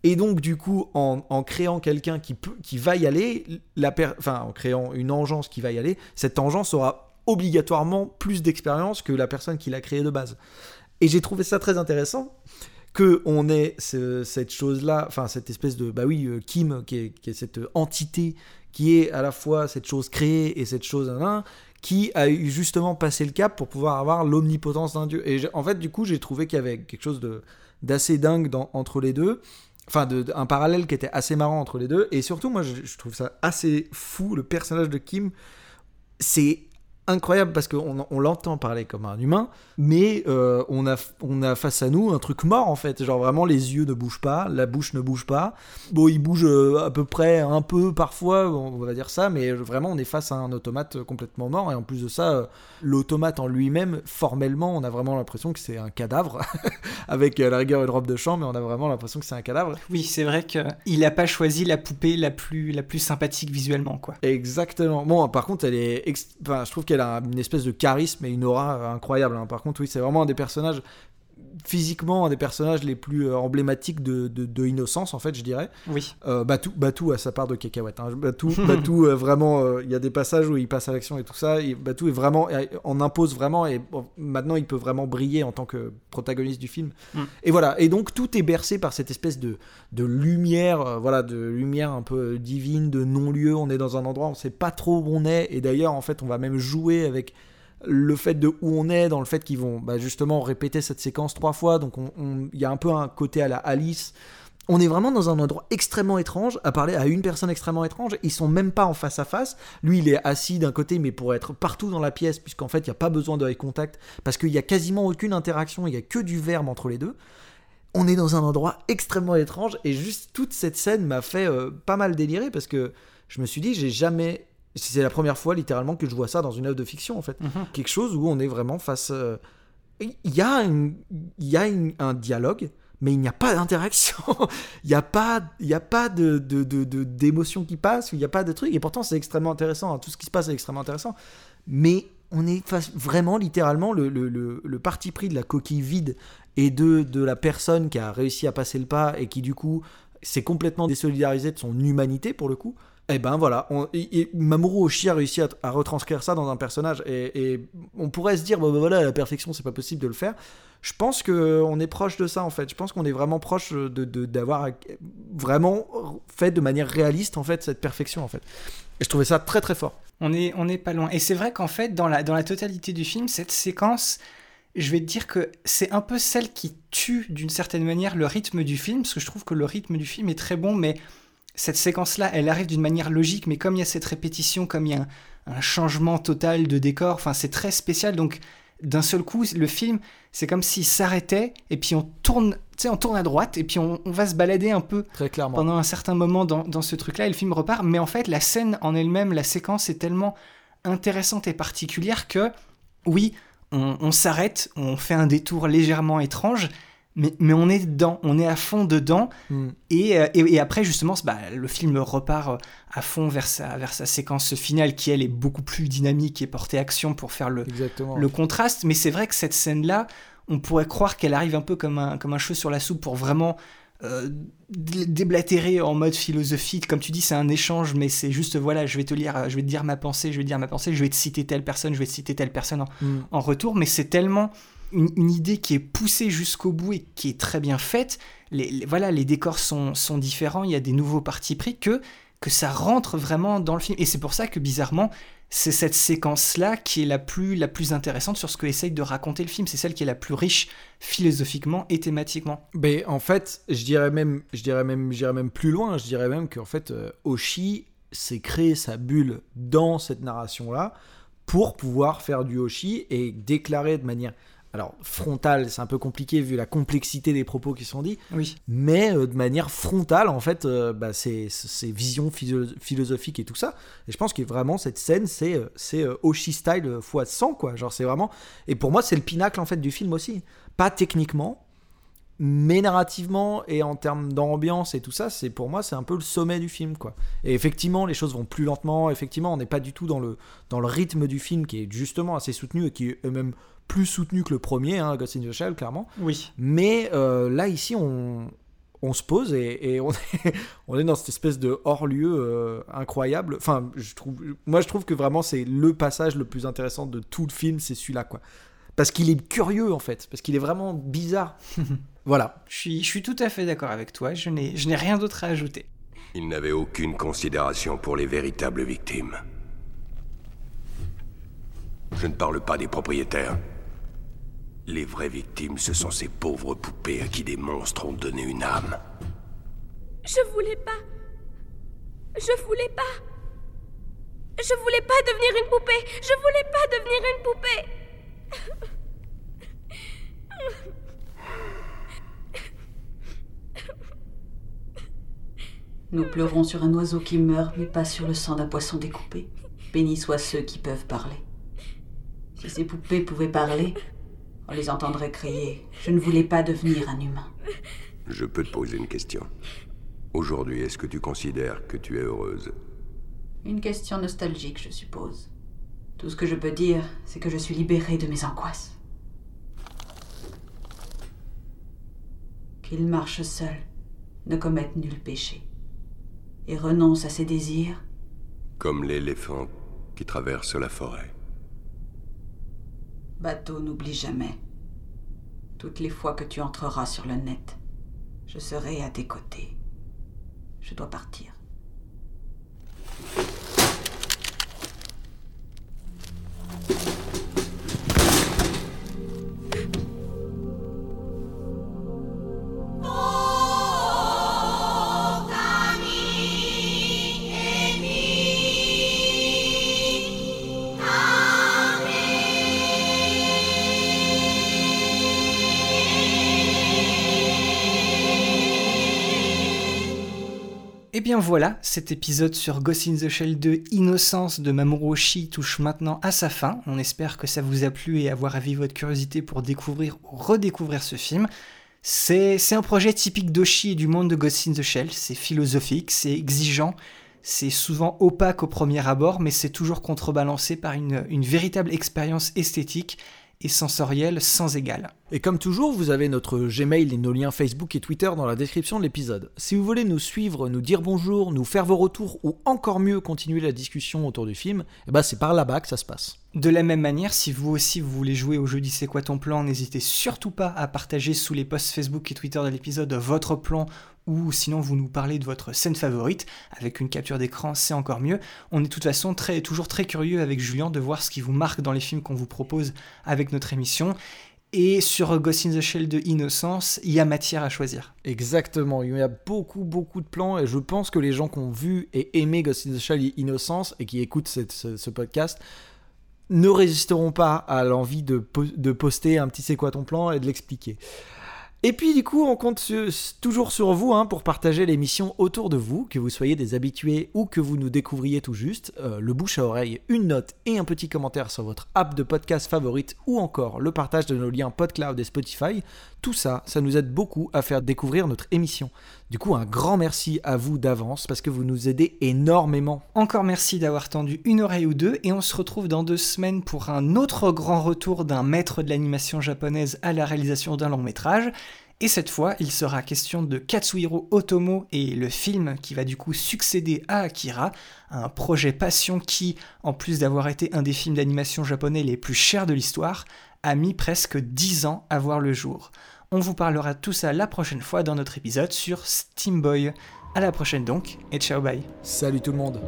Et donc, du coup, en, créant quelqu'un qui, qui va y aller, la per- enfin, en créant une engeance qui va y aller, cette engeance aura obligatoirement plus d'expérience que la personne qui l'a créé de base. Et j'ai trouvé ça très intéressant que on ait ce- cette chose-là, enfin cette espèce de, bah oui, euh, Kim, qui est, cette entité qui est à la fois cette chose créée et cette chose qui a justement passé le cap pour pouvoir avoir l'omnipotence d'un dieu. Et en fait, du coup, j'ai trouvé qu'il y avait quelque chose de d'assez dingue entre les deux. Enfin de, un parallèle qui était assez marrant entre les deux. Et surtout moi je trouve ça assez fou le personnage de Kim. C'est incroyable parce qu'on on l'entend parler comme un humain mais euh, on a on a face à nous un truc mort en fait genre vraiment les yeux ne bougent pas la bouche ne bouge pas bon il bouge euh, à peu près un peu parfois on va dire ça mais vraiment on est face à un automate complètement mort et en plus de ça euh, l'automate en lui-même formellement on a vraiment l'impression que c'est un cadavre avec à la rigueur une robe de chambre mais on a vraiment l'impression que c'est un cadavre Oui, c'est vrai qu'il n'a pas choisi la poupée la plus, la plus sympathique visuellement, quoi. Exactement. Bon, par contre, elle est. ex- Enfin, je trouve qu'elle a une espèce de charisme et une aura incroyable. hein. Par contre, oui, c'est vraiment un des personnages. Physiquement, un des personnages les plus euh, emblématiques de, de, de innocence, en fait, je dirais. Oui. Euh, Batou, Batou a sa part de cacahuète. Hein. Batou, Batou euh, vraiment, euh, il y a des passages où il passe à l'action et tout ça. Et Batou est vraiment, en impose vraiment, et bon, maintenant il peut vraiment briller en tant que protagoniste du film. Mm. Et voilà. Et donc tout est bercé par cette espèce de, de lumière, voilà, de lumière un peu divine, de non-lieu. On est dans un endroit, on sait pas trop où on est. Et d'ailleurs, en fait, on va même jouer avec le fait de où on est, dans le fait qu'ils vont bah, justement répéter cette séquence trois fois. Donc on- on- il y a un peu un côté à la Alice. On est vraiment dans un endroit extrêmement étrange, à parler à une personne extrêmement étrange. Ils sont même pas en face à face. Lui, il est assis d'un côté, mais pour être partout dans la pièce, puisqu'en fait, il n'y a pas besoin de contact, parce qu'il y a quasiment aucune interaction, il y a que du verbe entre les deux. On est dans un endroit extrêmement étrange, et juste toute cette scène m'a fait euh, pas mal délirer, parce que je me suis dit, j'ai jamais. C'est la première fois, littéralement, que je vois ça dans une œuvre de fiction, en fait. Mhm. Quelque chose où on est vraiment face. euh, Il y a, une- il y a une- un dialogue, mais il n'y a pas d'interaction. il n'y a pas, il y a pas de, d'émotion qui passe, il n'y a pas de truc. Et pourtant, c'est extrêmement intéressant. hein. Tout ce qui se passe est extrêmement intéressant. Mais on est face, vraiment, littéralement, le, le, le, le parti pris de la coquille vide et de, de la personne qui a réussi à passer le pas et qui, du coup, s'est complètement désolidarisé de son humanité, pour le coup. Et ben voilà, et- Mamoru Oshii a réussi à, à retranscrire ça dans un personnage. Et, on pourrait se dire, ben voilà, la perfection, c'est pas possible de le faire. Je pense que on est proche de ça en fait. Je pense qu'on est vraiment proche de d'avoir vraiment fait de manière réaliste en fait cette perfection en fait. Et je trouvais ça très très fort. On est, on pas loin. Et c'est vrai qu'en fait, dans la, dans la totalité du film, cette séquence, je vais te dire que c'est un peu celle qui tue d'une certaine manière le rythme du film, parce que je trouve que le rythme du film est très bon, mais cette séquence-là, elle arrive d'une manière logique, mais comme il y a cette répétition, comme il y a un, un changement total de décor, enfin c'est très spécial, donc d'un seul coup, le film, c'est comme s'il s'arrêtait, et puis on tourne, tu sais, on tourne à droite, et puis on, on va se balader un peu Très clairement. pendant un certain moment dans, dans ce truc-là, et le film repart. Mais en fait, la scène en elle-même, la séquence est tellement intéressante et particulière que, oui, on, on s'arrête, on fait un détour légèrement étrange, mais, mais on est dedans, on est à fond dedans. Mm. Et, euh, et, et après, justement, bah, le film repart euh, à fond vers sa, vers sa séquence finale, qui, elle, est beaucoup plus dynamique et portée action pour faire le, Exactement. le contraste. Mais c'est vrai que cette scène-là, on pourrait croire qu'elle arrive un peu comme un, comme un cheveu sur la soupe pour vraiment euh, dé- déblatérer en mode philosophique. Comme tu dis, c'est un échange, mais c'est juste, voilà, je vais te lire, je vais te dire ma pensée, je vais te dire ma pensée, je vais te citer telle personne, je vais te citer telle personne en, Mm. en retour. Mais c'est tellement une, idée qui est poussée jusqu'au bout et qui est très bien faite. Les, voilà, les décors sont, sont différents, il y a des nouveaux partis pris que que ça rentre vraiment dans le film. Et c'est pour ça que bizarrement, c'est cette séquence-là qui est la plus, la plus intéressante sur ce que essaye de raconter le film. C'est celle qui est la plus riche philosophiquement et thématiquement. Mais en fait, je dirais même, je dirais même, j'irais même plus loin. Je dirais même qu'en fait, euh, Oshi s'est créé sa bulle dans cette narration-là pour pouvoir faire du Oshi et déclarer de manière, alors frontale, c'est un peu compliqué vu la complexité des propos qui sont dits, Oui. mais euh, de manière frontale, en fait, euh, bah, ces, ces visions philo- philosophiques et tout ça. Et je pense que vraiment, cette scène, c'est euh, c'est Oshi style fois 100, quoi. Genre, c'est vraiment. Et pour moi, c'est le pinacle, en fait, du film aussi. Pas techniquement, mais narrativement et en termes d'ambiance et tout ça, c'est pour moi, c'est un peu le sommet du film, quoi. Et effectivement, les choses vont plus lentement. Effectivement, on n'est pas du tout dans le, dans le rythme du film qui est justement assez soutenu et qui est même plus soutenu que le premier, hein, Ghost in the Shell, clairement. Oui. Mais euh, là, ici, on, on se pose et, et on, est, on est dans cette espèce de hors-lieu euh, incroyable. Enfin, je trouve, moi, je trouve que vraiment, c'est le passage le plus intéressant de tout le film, c'est celui-là, quoi. Parce qu'il est curieux, en fait. Parce qu'il est vraiment bizarre. voilà. Je suis, je suis tout à fait d'accord avec toi. Je n'ai je n'ai rien d'autre à ajouter. Il n'avait aucune considération pour les véritables victimes. Je ne parle pas des propriétaires. Les vraies victimes, ce sont ces pauvres poupées à qui des monstres ont donné une âme. Je voulais pas. Je voulais pas. Je voulais pas devenir une poupée. Je voulais pas devenir une poupée. Nous pleurons sur un oiseau qui meurt, mais pas sur le sang d'un poisson découpé. Bénis soient ceux qui peuvent parler. Si ces poupées pouvaient parler, on les entendrait crier. Je ne voulais pas devenir un humain. Je peux te poser une question. Aujourd'hui, est-ce que tu considères que tu es heureuse? Une question nostalgique, je suppose. Tout ce que je peux dire, c'est que je suis libérée de mes angoisses. Qu'il marche seul, ne commette nul péché, et renonce à ses désirs, Comme l'éléphant qui traverse la forêt. Bateau n'oublie jamais. Toutes les fois que tu entreras sur le net, je serai à tes côtés. Je dois partir. Voilà, cet épisode sur Ghost in the Shell 2 Innocence de Mamoru Oshii touche maintenant à sa fin. On espère que ça vous a plu et avoir avivé votre curiosité pour découvrir ou redécouvrir ce film. C'est un projet typique d'Oshii et du monde de Ghost in the Shell. C'est philosophique, c'est exigeant, c'est souvent opaque au premier abord, mais c'est toujours contrebalancé par une véritable expérience esthétique et sensorielle sans égale. Et comme toujours, vous avez notre Gmail et nos liens Facebook et Twitter dans la description de l'épisode. Si vous voulez nous suivre, nous dire bonjour, nous faire vos retours ou encore mieux continuer la discussion autour du film, eh ben c'est par là-bas que ça se passe. De la même manière, si vous aussi vous voulez jouer au jeu dit c'est quoi ton plan, n'hésitez surtout pas à partager sous les posts Facebook et Twitter de l'épisode votre plan ou sinon vous nous parlez de votre scène favorite avec une capture d'écran, c'est encore mieux. On est de toute façon très, toujours très curieux avec Julien de voir ce qui vous marque dans les films qu'on vous propose avec notre émission. Et sur Ghost in the Shell de Innocence, il y a matière à choisir. Exactement, il y a beaucoup beaucoup de plans et je pense que les gens qui ont vu et aimé Ghost in the Shell et Innocence et qui écoutent ce, podcast ne résisteront pas à l'envie de poster un petit c'est quoi ton plan et de l'expliquer. Et puis du coup, on compte toujours sur vous hein, pour partager l'émission autour de vous, que vous soyez des habitués ou que vous nous découvriez tout juste. Euh, le bouche à oreille, une note et un petit commentaire sur votre app de podcast favorite ou encore le partage de nos liens PodCloud et Spotify. Tout ça, ça nous aide beaucoup à faire découvrir notre émission. Du coup, un grand merci à vous d'avance parce que vous nous aidez énormément. Encore merci d'avoir tendu une oreille ou deux et on se retrouve dans deux semaines pour un autre grand retour d'un maître de l'animation japonaise à la réalisation d'un long métrage. Et cette fois, il sera question de Katsuhiro Otomo et le film qui va du coup succéder à Akira, un projet passion qui, en plus d'avoir été un des films d'animation japonais les plus chers de l'histoire, a mis presque 10 ans à voir le jour. On vous parlera de tout ça la prochaine fois dans notre épisode sur Steam Boy. À la prochaine donc, et ciao bye. Salut tout le monde.